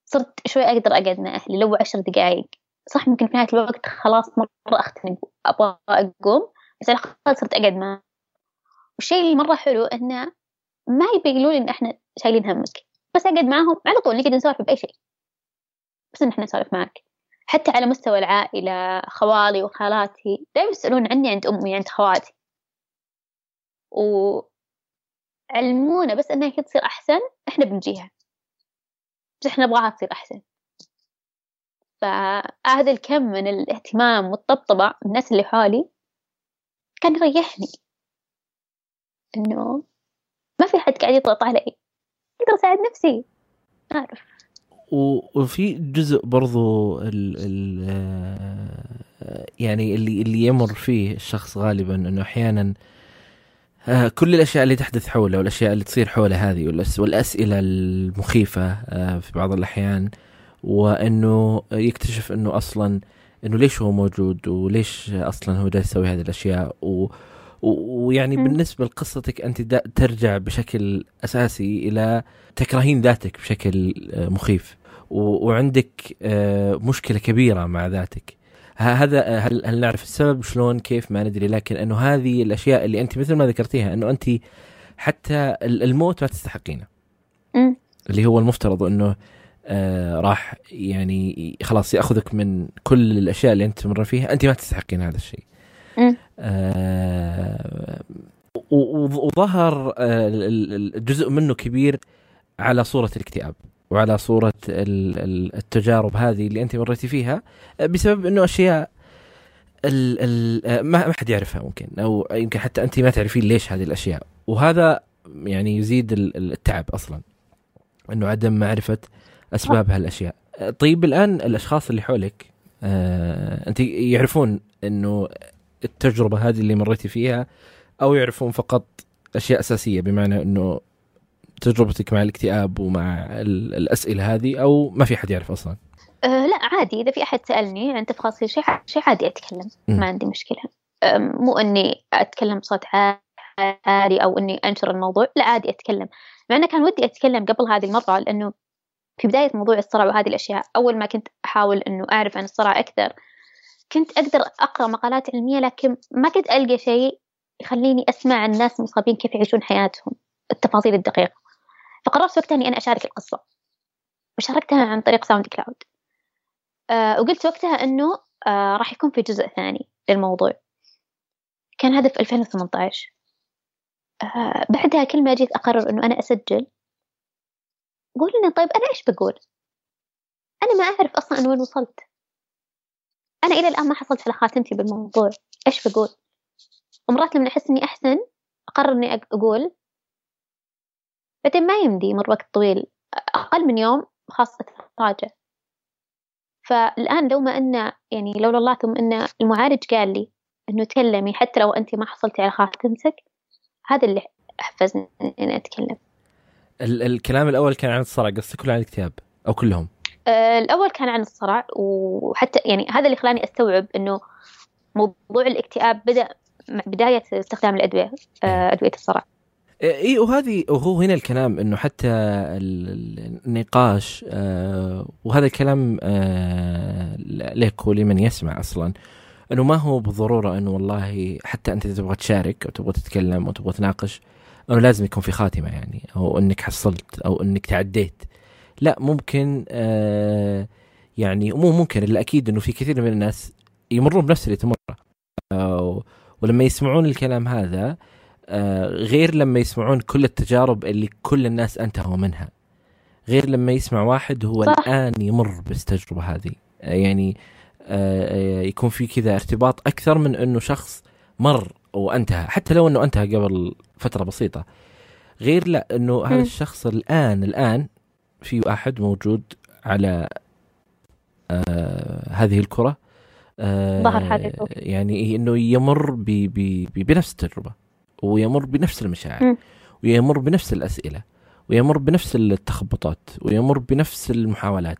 صرت شوي أقدر أقعد مع أهلي لو عشر دقايق. صح ممكن في نهاية الوقت خلاص مرة أختنق أبغى أقوم بس على الأقل صرت أقعد معه والشيء اللي مرة حلو إنه ما يبي يقولوا لي إن إحنا شايلين همك بس أقعد معاهم على طول نقعد نسولف بأي شيء. بس إن إحنا نسولف معك. حتى على مستوى العائلة خوالي وخالاتي دائما يسألون عني عند أمي عند خواتي. وعلمونا بس إنها تصير أحسن إحنا بنجيها بس إحنا نبغاها تصير أحسن. فهذا الكم من الاهتمام والطبطبة من الناس اللي حولي كان يريحني إنه ما في حد قاعد يضغط علي أقدر أساعد نفسي. أعرف. وفي جزء برضو ال ال آه، يعني اللي اللي يمر فيه الشخص غالبا إنه أحيانا آه، كل الأشياء اللي تحدث حوله والأشياء اللي تصير حوله هذه والأسئلة المخيفة آه، في بعض الأحيان وإنه يكتشف إنه أصلا إنه ليش هو موجود وليش أصلا هو جالس يسوي هذه الأشياء و ويعني. بالنسبة لقصتك أنت ترجع بشكل أساسي إلى تكرهين ذاتك بشكل مخيف وعندك آه، مشكلة كبيرة مع ذاتك. هذا هل هل نعرف السبب شلون كيف ما ندري لكن أنه هذه الأشياء اللي أنت مثل ما ذكرتيها أنه أنت حتى الموت ما تستحقينه. اللي هو المفترض أنه آه راح يعني خلاص يأخذك من كل الأشياء اللي أنت تمر فيها أنت ما تستحقين هذا الشيء. آه وظهر آه، جزء منه كبير على صورة الاكتئاب. وعلى صورة ال- ال- التجارب هذه اللي أنت مريتي فيها آه، بسبب أنه أشياء ال ال آه، ما حد يعرفها ممكن أو يمكن حتى أنت ما تعرفين ليش هذه الأشياء. وهذا يعني يزيد ال- ال- التعب أصلا أنه عدم معرفة أسباب هالأشياء. آه، طيب الآن الأشخاص اللي حولك أنت يعرفون أنه التجربة هذه اللي مريتي فيها أو يعرفون فقط أشياء أساسية بمعنى إنه تجربتك مع الاكتئاب ومع ال- الأسئلة هذه أو ما في حد يعرف أصلا؟ أه لا عادي. إذا في أحد سألني عن تفاصيل شيء شيء عادي أتكلم. مم. ما عندي مشكلة. أم، مو إني أتكلم بصوت عالي أو إني أنشر الموضوع. لا عادي أتكلم. مع أنه كان ودي أتكلم قبل هذه المرة لأنه في بداية موضوع الصرع وهذه الأشياء أول ما كنت أحاول إنه أعرف عن الصرع أكثر كنت أقدر أقرأ مقالات علمية لكن ما كنت ألقى شيء يخليني أسمع عن الناس المصابين كيف يعيشون حياتهم. التفاصيل الدقيقة. فقررت وقتها إني أنا أشارك القصة. وشاركتها عن طريق SoundCloud آه وقلت وقتها إنه آه راح يكون في جزء ثاني للموضوع. كان هذا في 2018 آه بعدها كل ما جيت أقرر إنه أنا أسجل قول لي طيب أنا إيش بقول؟ أنا ما أعرف أصلا أنا وين وصلت. أنا إلى الآن ما حصلت على خاتمتي بالموضوع. إيش بقول؟ ومرات لما أحس إني أحسن أقرر إني أق- أقول بعدين ما يمدي يمر وقت طويل أقل من يوم خاصة أتراجع فالآن لو ما أن يعني لولا الله ثم أن المعالج قال لي إنه تكلمي حتى لو أنت ما حصلتي على خاتمتك هذا اللي حفزني إني أتكلم. ال- الكلام الأول كان عن الصرع قصدك ولا عن الاكتئاب أو كلهم؟ آه، الأول كان عن الصرع وحتى يعني هذا اللي خلاني أستوعب إنه موضوع الاكتئاب بدأ مع بداية استخدام الأدوية آه، أدوية الصرع. اي وهذه وهو هنا الكلام إنه حتى ال- ال- النقاش آه وهذا الكلام آه لك ولمن يسمع أصلا إنه ما هو بالضرورة إنه والله حتى أنت تبغى تشارك أو تبغى تتكلم أو تبغى تناقش إنه لازم يكون في خاتمة يعني أو إنك حصلت أو إنك تعديت. لا ممكن آه يعني مو ممكن الا أكيد إنه في كثير من الناس يمرون بنفس اللي تمر. آه ولما يسمعون الكلام هذا غير لما يسمعون كل التجارب اللي كل الناس انتهوا منها غير لما يسمع واحد هو صح. الآن يمر بالتجربة هذه آه، يعني آه، آه، يكون في كذا ارتباط أكثر من إنه شخص مر وانتهى حتى لو إنه انتهى قبل فترة بسيطة غير لا إنه هذا. الشخص الآن الآن في واحد موجود على آه هذه الكرة آه. يعني إنه يمر ب ب ب بنفس التجربة ويمر بنفس المشاعر. ويمر بنفس الأسئلة ويمر بنفس التخبطات ويمر بنفس المحاولات.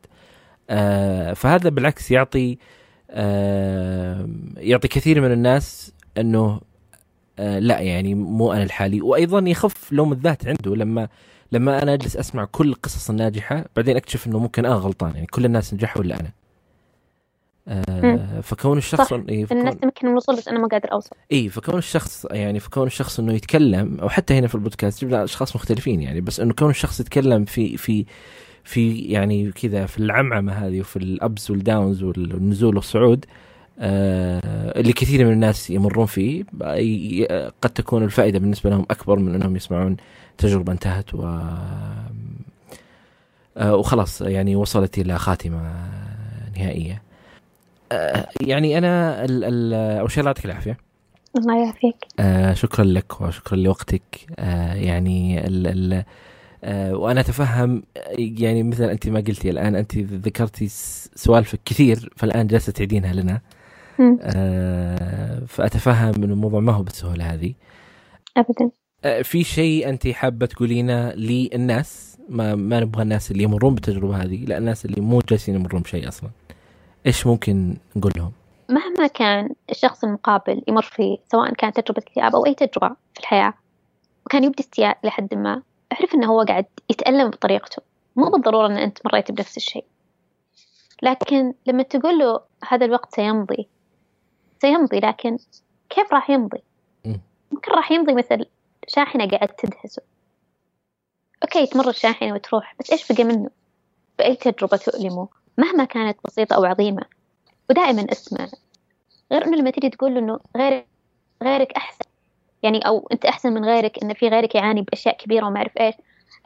آه فهذا بالعكس يعطي آه يعطي كثير من الناس إنه آه لا يعني مو أنا الحالي. وأيضا يخف لوم الذات عنده. لما لما أنا أجلس أسمع كل القصص الناجحة بعدين أكتشف إنه ممكن أنا غلطان. يعني كل الناس نجحوا الا أنا؟ آه. فكون الشخص صح. إيه، فكون الناس يمكن الوصول بس أنا ما قادر أوصل اي فكون الشخص يعني فكون الشخص إنه يتكلم أو حتى هنا في البودكاست جبنا أشخاص مختلفين يعني بس إنه كون الشخص يتكلم في في في يعني كذا في العمعمة هذه وفي الابز والداونز والنزول والصعود آه اللي كثير من الناس يمرون فيه قد تكون الفائدة بالنسبة لهم أكبر من إنهم يسمعون تجربة انتهت و آه وخلاص يعني وصلت إلى خاتمة نهائية يعني أنا ال ال أول شيء الله يعطيك العافية. الله يعافيك. آه شكرا لك وشكرا لوقتك. آه يعني ال ال آه وأنا أتفهم آه، يعني مثل أنت ما قلتي الآن أنت ذكرتي سوالفك كثير فالآن جالسة تعيدينها لنا. آه فأتفهم ان الموضوع ما هو بالسهولة هذه. أبدا. آه في شيء أنت حابة تقولينه للناس؟ ما ما نبغى الناس اللي يمرون بالتجربه هذه لا الناس اللي مو جالسين يمرون بشيء أصلا. إيش ممكن نقول لهم؟ مهما كان الشخص المقابل يمر فيه سواء كانت تجربة اكتئاب أو أي تجربة في الحياة وكان يبدي استياء لحد ما اعرف إنه هو قاعد يتألم بطريقته مو بالضرورة إن أنت مريت بنفس الشيء لكن لما تقول له هذا الوقت سيمضي سيمضي لكن كيف راح يمضي؟ مم. ممكن راح يمضي مثل شاحنة قاعد تدهسه أوكي تمر الشاحنة وتروح بس إيش بقى منه بأي تجربة تؤلمه مهما كانت بسيطة أو عظيمة ودائما اسمع. غير إنه لما تيجي تقول إنه غيرك غيرك أحسن يعني أو أنت أحسن من غيرك إن في غيرك يعاني بأشياء كبيرة وما أعرف إيش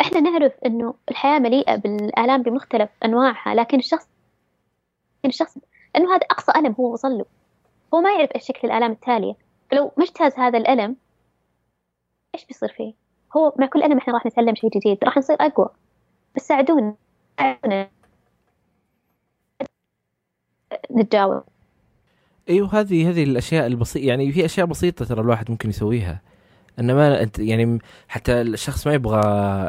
إحنا نعرف إنه الحياة مليئة بالآلام بمختلف أنواعها لكن الشخص لكن الشخص إنه هذا أقصى ألم هو وصل له. هو ما يعرف إيش شكل الآلام التالية. فلو ما اجتاز هذا الألم إيش بيصير فيه؟ هو مع كل ألم إحنا راح نتعلم شيء جديد راح نصير أقوى. بس ساعدونا. نتجاوز. أيوه هذه هذه الأشياء البسيطه يعني في أشياء بسيطة ترى الواحد ممكن يسويها. انما انت يعني حتى الشخص ما يبغى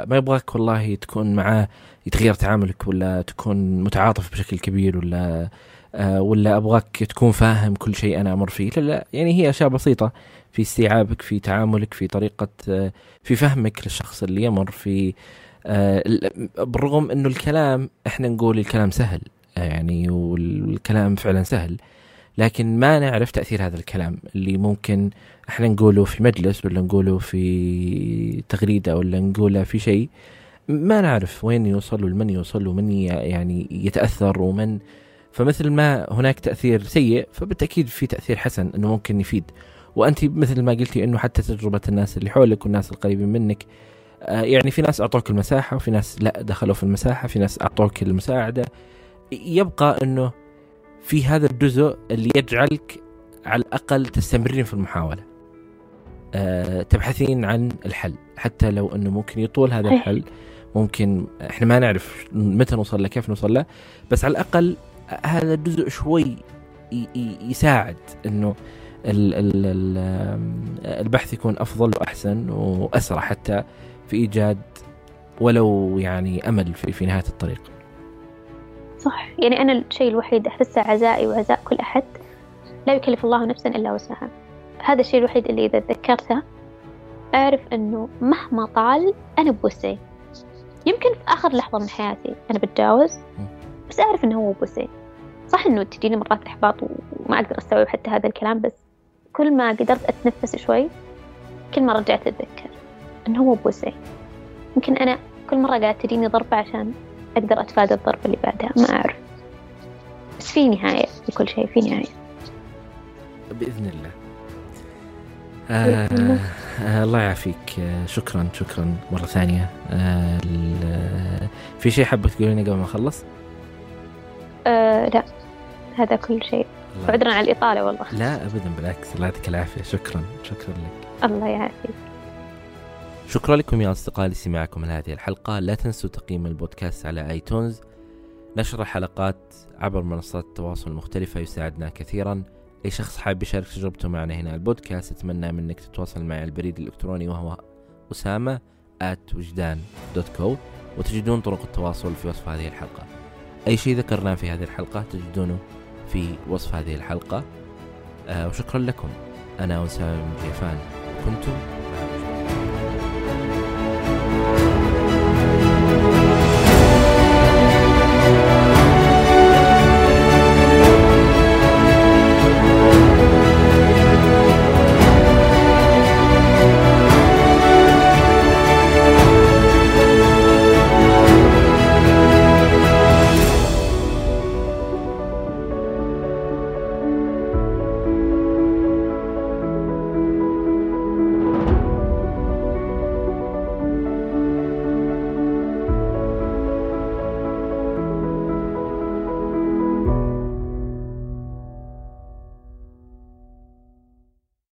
ما يبغاك والله تكون معاه يتغير تعاملك ولا تكون متعاطف بشكل كبير ولا آه ولا أبغاك تكون فاهم كل شيء أنا أمر فيه. لا لا يعني هي أشياء بسيطة. في استيعابك في تعاملك في طريقة آه في فهمك للشخص اللي يمر في آه بالرغم إنه الكلام إحنا نقول الكلام سهل. يعني والكلام فعلا سهل. لكن ما نعرف تأثير هذا الكلام اللي ممكن إحنا نقوله في مجلس ولا نقوله في تغريدة ولا نقوله في شيء. ما نعرف وين يوصل ولمن يوصل ومن يعني يتأثر ومن. فمثل ما هناك تأثير سيء فبالتأكيد في تأثير حسن إنه ممكن يفيد. وأنت مثل ما قلتي إنه حتى تجربة الناس اللي حولك والناس القريبين منك. آه يعني في ناس أعطوك المساحة وفي ناس لا دخلوا في المساحة في ناس أعطوك المساعدة. يبقى إنه في هذا الجزء اللي يجعلك على الأقل تستمرين في المحاولة. أه تبحثين عن الحل. حتى لو إنه ممكن يطول هذا الحل ممكن إحنا ما نعرف متى نوصل له كيف نوصل له. بس على الأقل هذا الجزء شوي يساعد إنه البحث يكون أفضل وأحسن وأسرع حتى في إيجاد ولو يعني أمل في, نهاية الطريق. صح. يعني أنا الشيء الوحيد أحسه عزائي وعزاء كل أحد. لا يكلف الله نفسا إلا وسعها. هذا الشيء الوحيد اللي إذا تذكرته أعرف أنه مهما طال أنا بوسعي. يمكن في آخر لحظة من حياتي أنا بتجاوز بس أعرف أنه هو بوسعي. صح أنه تجيني مرات إحباط وما أقدر أستوعب حتى هذا الكلام بس كل ما قدرت أتنفس شوي كل ما رجعت أتذكر أنه هو بوسعي. يمكن أنا كل مرة قاعد تجيني ضربة عشان أقدر أتفادى الضربة اللي بعدها ما أعرف. بس في نهاية لكل شيء في نهاية. بإذن الله. آه آه الله يعافيك. آه شكرا شكرا مرة ثانية. آه في شيء حابة تقولينه قبل ما أخلص؟ آه لا. هذا كل شيء. عذرا على الإطالة والله. لا أبدا بالعكس. الله يعطيك العافية. شكرا شكرا لك. الله يعافيك. شكرا لكم يا أصدقائي لسماعكم لهذه الحلقة. لا تنسوا تقييم البودكاست على آيتونز. نشر الحلقات عبر منصات التواصل المختلفة يساعدنا كثيرا. أي شخص حاب يشارك تجربته معنا هنا البودكاست أتمنى منك تتواصل معي على البريد الإلكتروني وهو أسامة at وجدان دوت كو وتجدون طرق التواصل في وصف هذه الحلقة. أي شيء ذكرناه في هذه الحلقة تجدونه في وصف هذه الحلقة. آه وشكرا لكم. أنا أسامة جيفان. كنتم